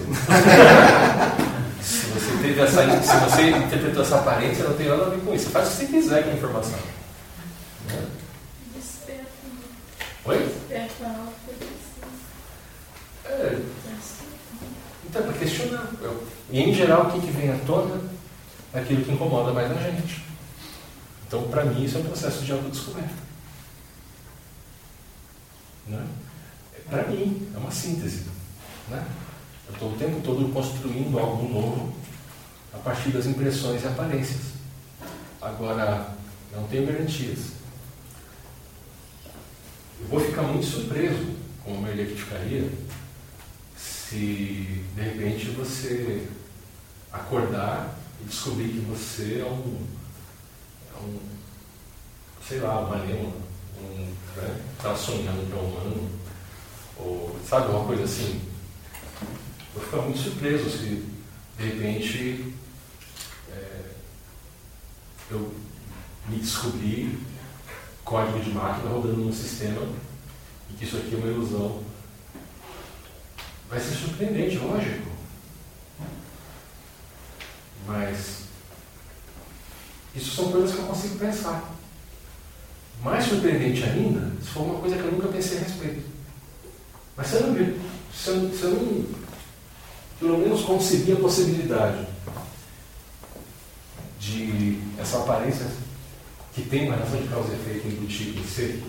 se você teve essa, se você interpretou essa aparência, não tem nada a ver com isso. Faz o que você quiser com a informação. Né? Oi? É, então, para questionar. E em geral, o que, que vem à tona aquilo que incomoda mais a gente. Então, para mim, isso é um processo de autodescoberta. Né? Para mim, é uma síntese. Né? Eu estou o tempo todo construindo algo novo a partir das impressões e aparências. Agora, não tenho garantias. Eu vou ficar muito surpreso, como ele ficaria, se de repente você acordar e descobrir que você é um, um sei lá, um anema, um, né, está sonhando que é humano, ou sabe, uma coisa assim. Eu fico muito surpreso se de repente é, eu me descobrir código de máquina rodando num sistema e que isso aqui é uma ilusão. Vai ser surpreendente, lógico. Mas isso são coisas que eu consigo pensar. Mais surpreendente ainda, isso foi uma coisa que eu nunca pensei a respeito. Mas você não viu, você você não pelo menos concebia a possibilidade de essa aparência que tem uma relação de causa e efeito embutida em ser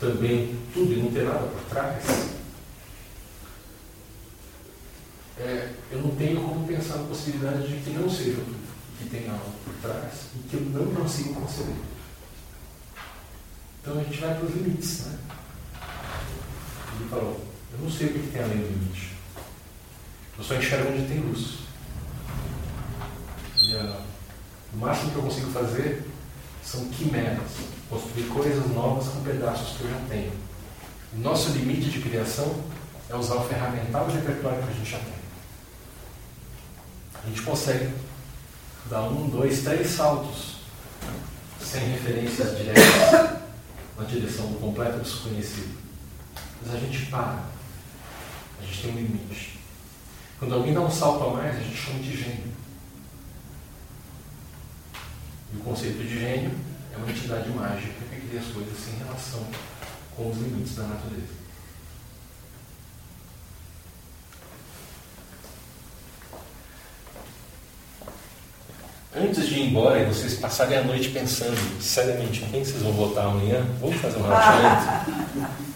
também tudo e não ter nada por trás. É, eu não tenho como pensar na possibilidade de que não seja tudo, que tem algo por trás e que eu não consigo conceber. Então a gente vai para os limites, né? Ele falou, eu não sei o que tem além do limite. Eu só enxergo onde tem luz. E uh, o máximo que eu consigo fazer são quimeras, construir coisas novas com pedaços que eu já tenho. O nosso limite de criação é usar o ferramental e o repertório que a gente já tem. A gente consegue dar um, dois, três saltos sem referências diretas na direção do completo desconhecido. Mas a gente para. A gente tem um limite. Quando alguém dá um salto a mais, a gente chama de gênio. E o conceito de gênio é uma entidade mágica que cria as coisas sem relação com os limites da natureza. Antes de ir embora e vocês passarem a noite pensando seriamente quem vocês vão votar amanhã, vamos fazer um relaxamento? *laughs*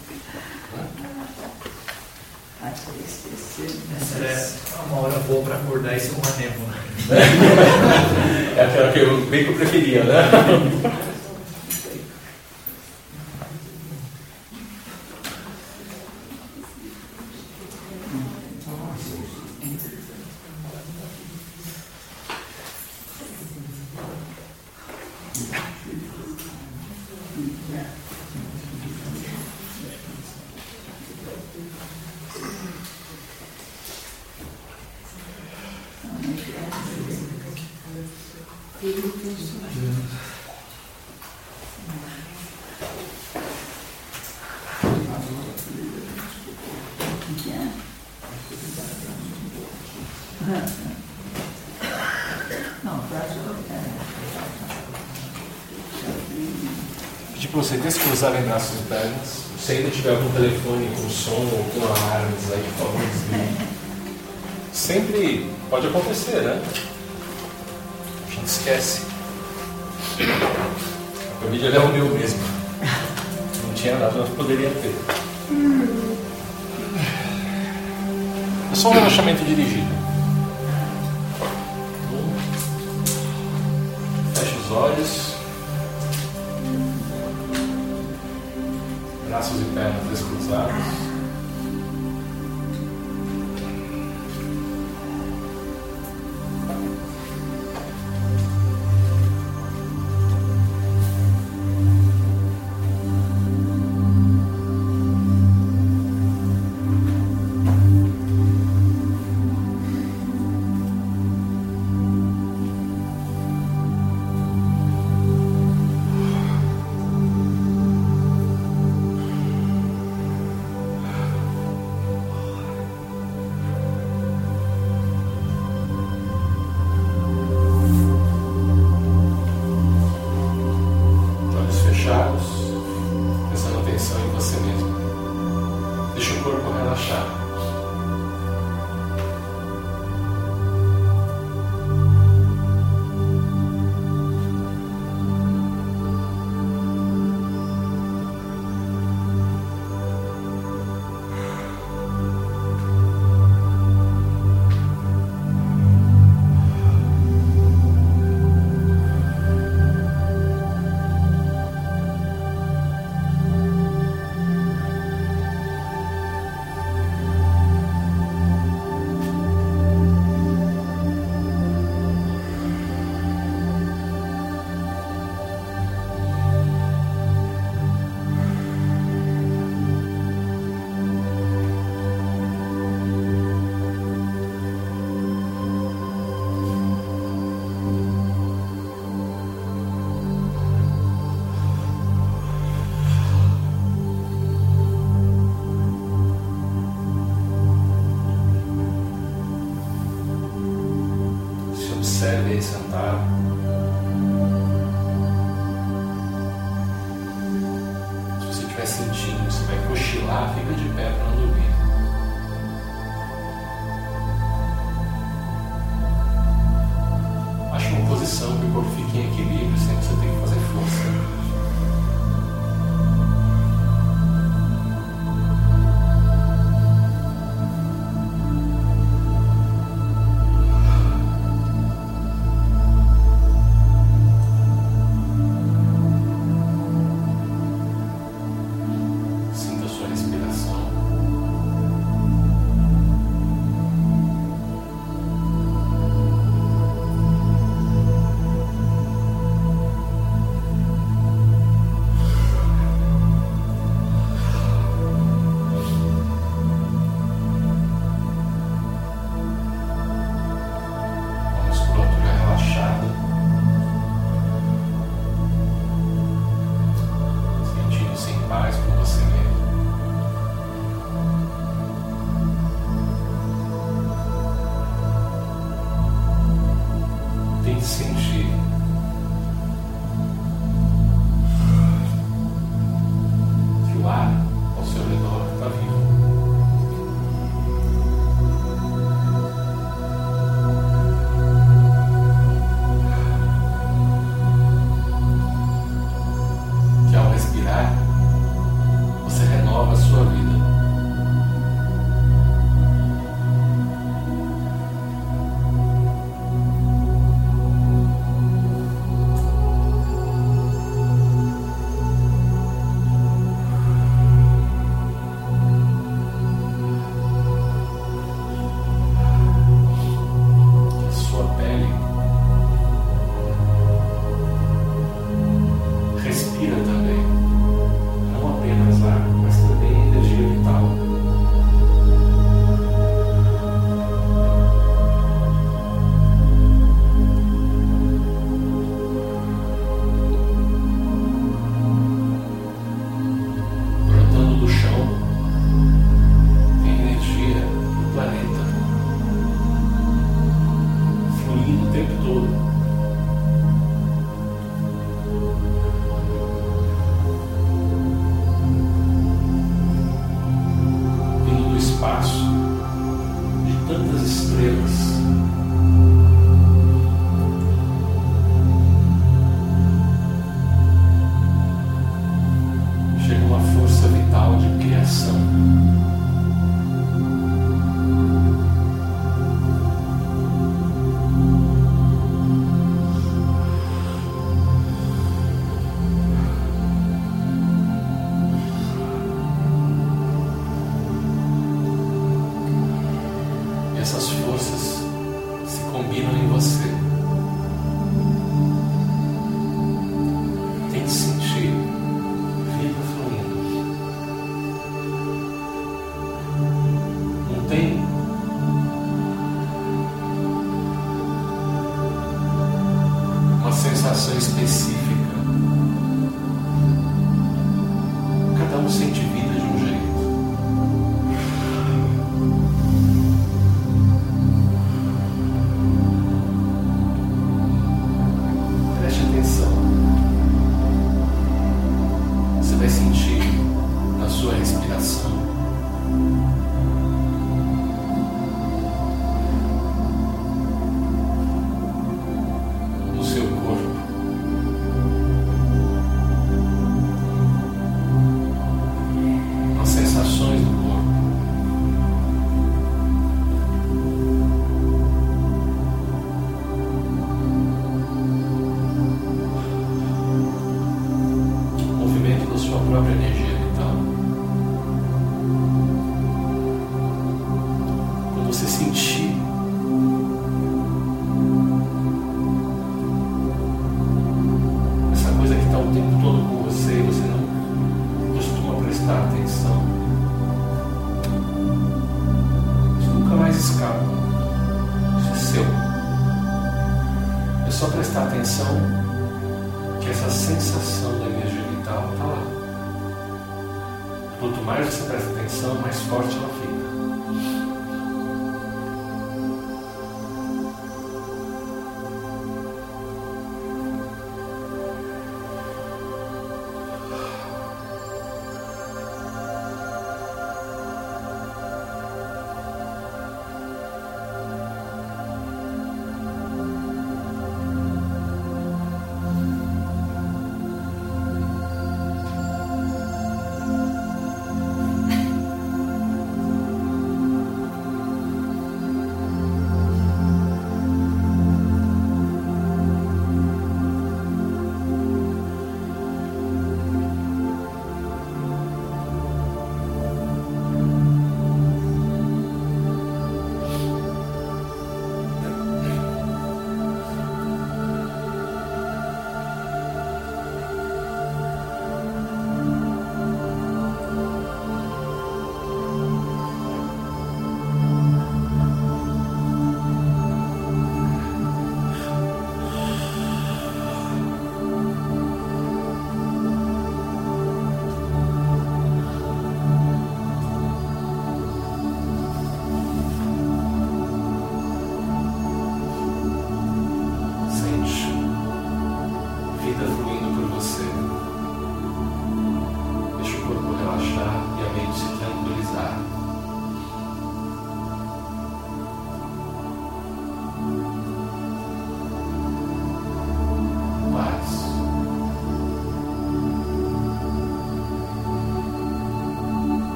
Essa é uma hora boa para acordar e ser uma névoa. *laughs* é aquela que eu bem que eu preferia, né? *laughs* Pedir para você descruzarem braços e pernas. Se ainda tiver algum telefone com som ou com alarmes aí, por favor, desligue. Sempre pode acontecer, né? Esquece. A família é o meu mesmo. Não tinha nada, mas poderia ter. É só um relaxamento dirigido.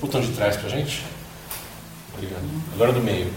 Botão de trás pra gente. Obrigado. Agora do meio.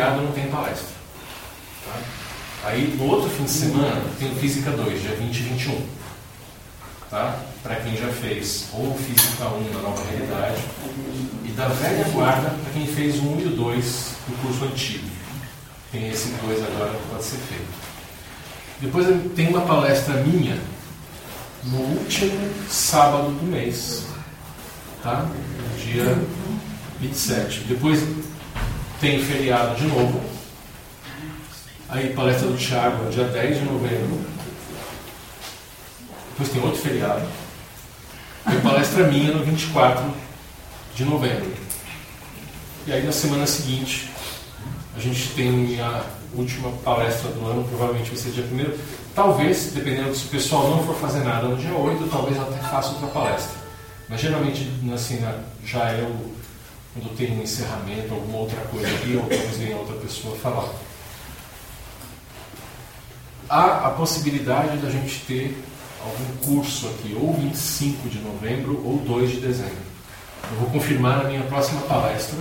Feriado, não tem palestra. Tá? Aí no outro fim de semana tem o Física 2, dia 20 e 21. Tá? Para quem já fez ou Física 1 na nova realidade, e da velha guarda para quem fez o 1 e o 2 do curso antigo. Tem esse 2 agora que pode ser feito. Depois tem uma palestra minha no último sábado do mês, tá? Dia 27. Depois tem feriado de novo. Aí palestra do Thiago, dia 10 de novembro. Depois tem outro feriado. Tem palestra minha no 24 de novembro. E aí na semana seguinte a gente tem a última palestra do ano, provavelmente vai ser dia 1 Talvez, dependendo se o pessoal não for fazer nada no dia 8, talvez até faça outra palestra. Mas geralmente assim, já é o, quando tem um encerramento, alguma outra coisa aqui, ou talvez venha outra pessoa falar. Há a possibilidade da gente ter algum curso aqui, ou 25 de novembro ou 2 de dezembro. Eu vou confirmar na minha próxima palestra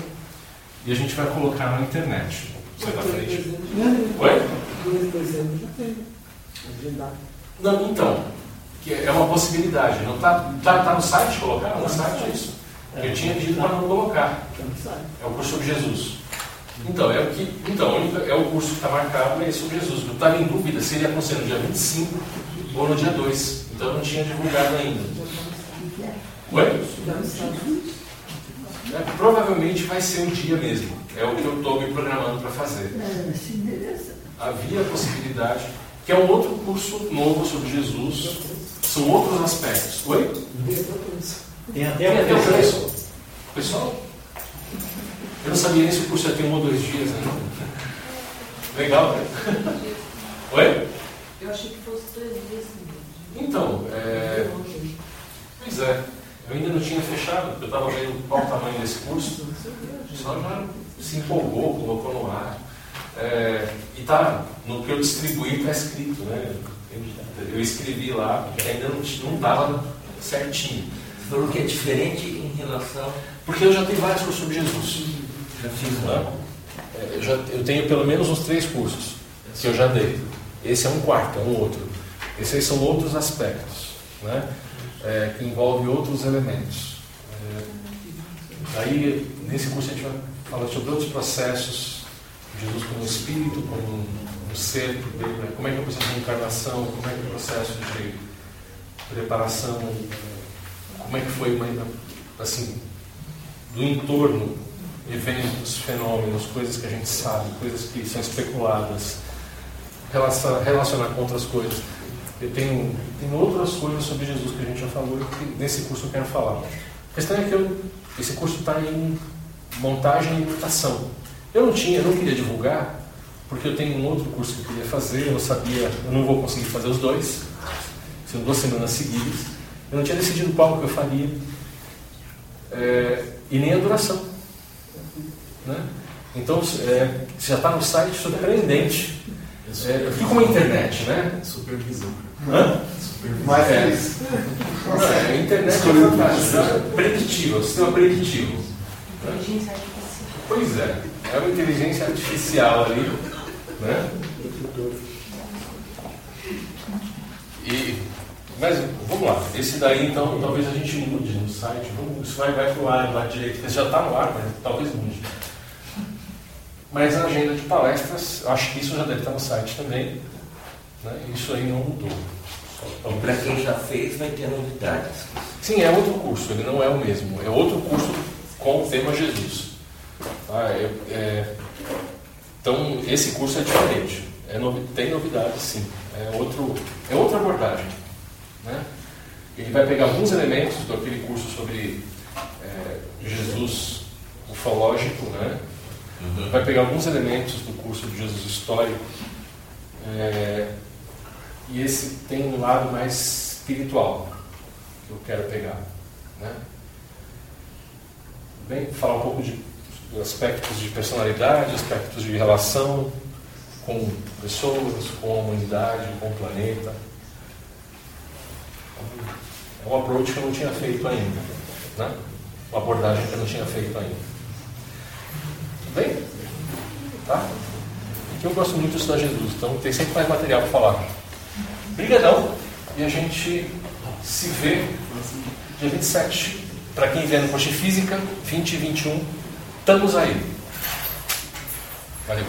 e a gente vai colocar na internet. Você da frente. Oi? Não, então, que é uma possibilidade. Não está tá, tá no site colocar? No site é isso. Eu tinha pedido para não colocar. É o curso sobre Jesus. Então, é o, que, então, é o curso que está marcado é sobre Jesus. Eu estava em dúvida se ele ia acontecer no dia 25 ou no dia 2. Então eu não tinha divulgado ainda. Oi? É, provavelmente vai ser um dia mesmo. É o que eu estou me programando para fazer. Havia a possibilidade, que é um outro curso novo sobre Jesus. São outros aspectos. Oi? Tem até Tem até o preço. Pessoal, eu não sabia nem se o curso ia ter um ou dois dias ainda. Legal, né? *laughs* Oi? Eu achei que fosse três dias. Então, é... pois é. Eu ainda não tinha fechado, eu estava vendo qual o tamanho desse curso. Só já se empolgou, colocou no ar. É, e tá, no que eu distribuí está escrito, né? Eu escrevi lá, porque ainda não estava certinho. Falou que é diferente em relação. Porque eu já tenho vários cursos sobre Jesus. Já fiz, né? É, Eu, já, eu tenho pelo menos uns três cursos que eu já dei. Esse é um quarto, é um outro. Esses são outros aspectos, né? É, que envolve outros elementos. É, aí, nesse curso, a gente vai falar sobre outros processos. Jesus como espírito, como um, um ser, né? como é que é o processo de encarnação, como é que é o processo de preparação, como é que foi uma, assim, do entorno eventos, fenômenos, coisas que a gente sabe, coisas que são especuladas, relaciona- relacionar com outras coisas. Eu tenho, tenho outras coisas sobre Jesus que a gente já falou e que nesse curso eu quero falar. A questão é que eu, esse curso está em montagem e imitação. Eu não tinha, eu não queria divulgar, porque eu tenho um outro curso que eu queria fazer, eu sabia, eu não vou conseguir fazer os dois, são duas semanas seguidas. Eu não tinha decidido qual que eu faria, é, e nem a duração. Né? Então, é, já está no site, surpreendente. É, eu fico com a internet, né? Supervisão. Hã? Supervisão. Mais É. Não, é, a internet é fantástica, é preditiva, o sistema preditivo. Inteligência artificial. Pois é, é uma inteligência artificial ali, né? E, mas vamos lá, esse daí então talvez a gente mude no site, vamos, isso vai, vai pro ar lá direito, porque já está no ar, mas talvez mude. Mas a agenda de palestras, acho que isso já deve estar no site também, né? isso aí não mudou. Só- E para quem já fez, vai ter novidades. Sim, é outro curso, ele não é o mesmo. É outro curso com o tema Jesus. Tá? É- é- então, esse curso é diferente. É novi- tem novidades, sim. É, outro, é outra abordagem. Né? Ele vai pegar alguns elementos daquele curso sobre é, Jesus ufológico, né? Uhum. vai pegar alguns elementos do curso de Jesus histórico é, e esse tem um lado mais espiritual que eu quero pegar, né? Bem, falar um pouco de aspectos de personalidade, aspectos de relação com pessoas, com a humanidade, com o planeta. É um approach que eu não tinha feito ainda, né? Uma abordagem que eu não tinha feito ainda. Tudo bem? Tá? Aqui eu gosto muito de estudar Jesus, então tem sempre mais material para falar. Obrigadão e a gente se vê dia 27. Para quem vier no Coche Física, 20 e 21, estamos aí. Valeu.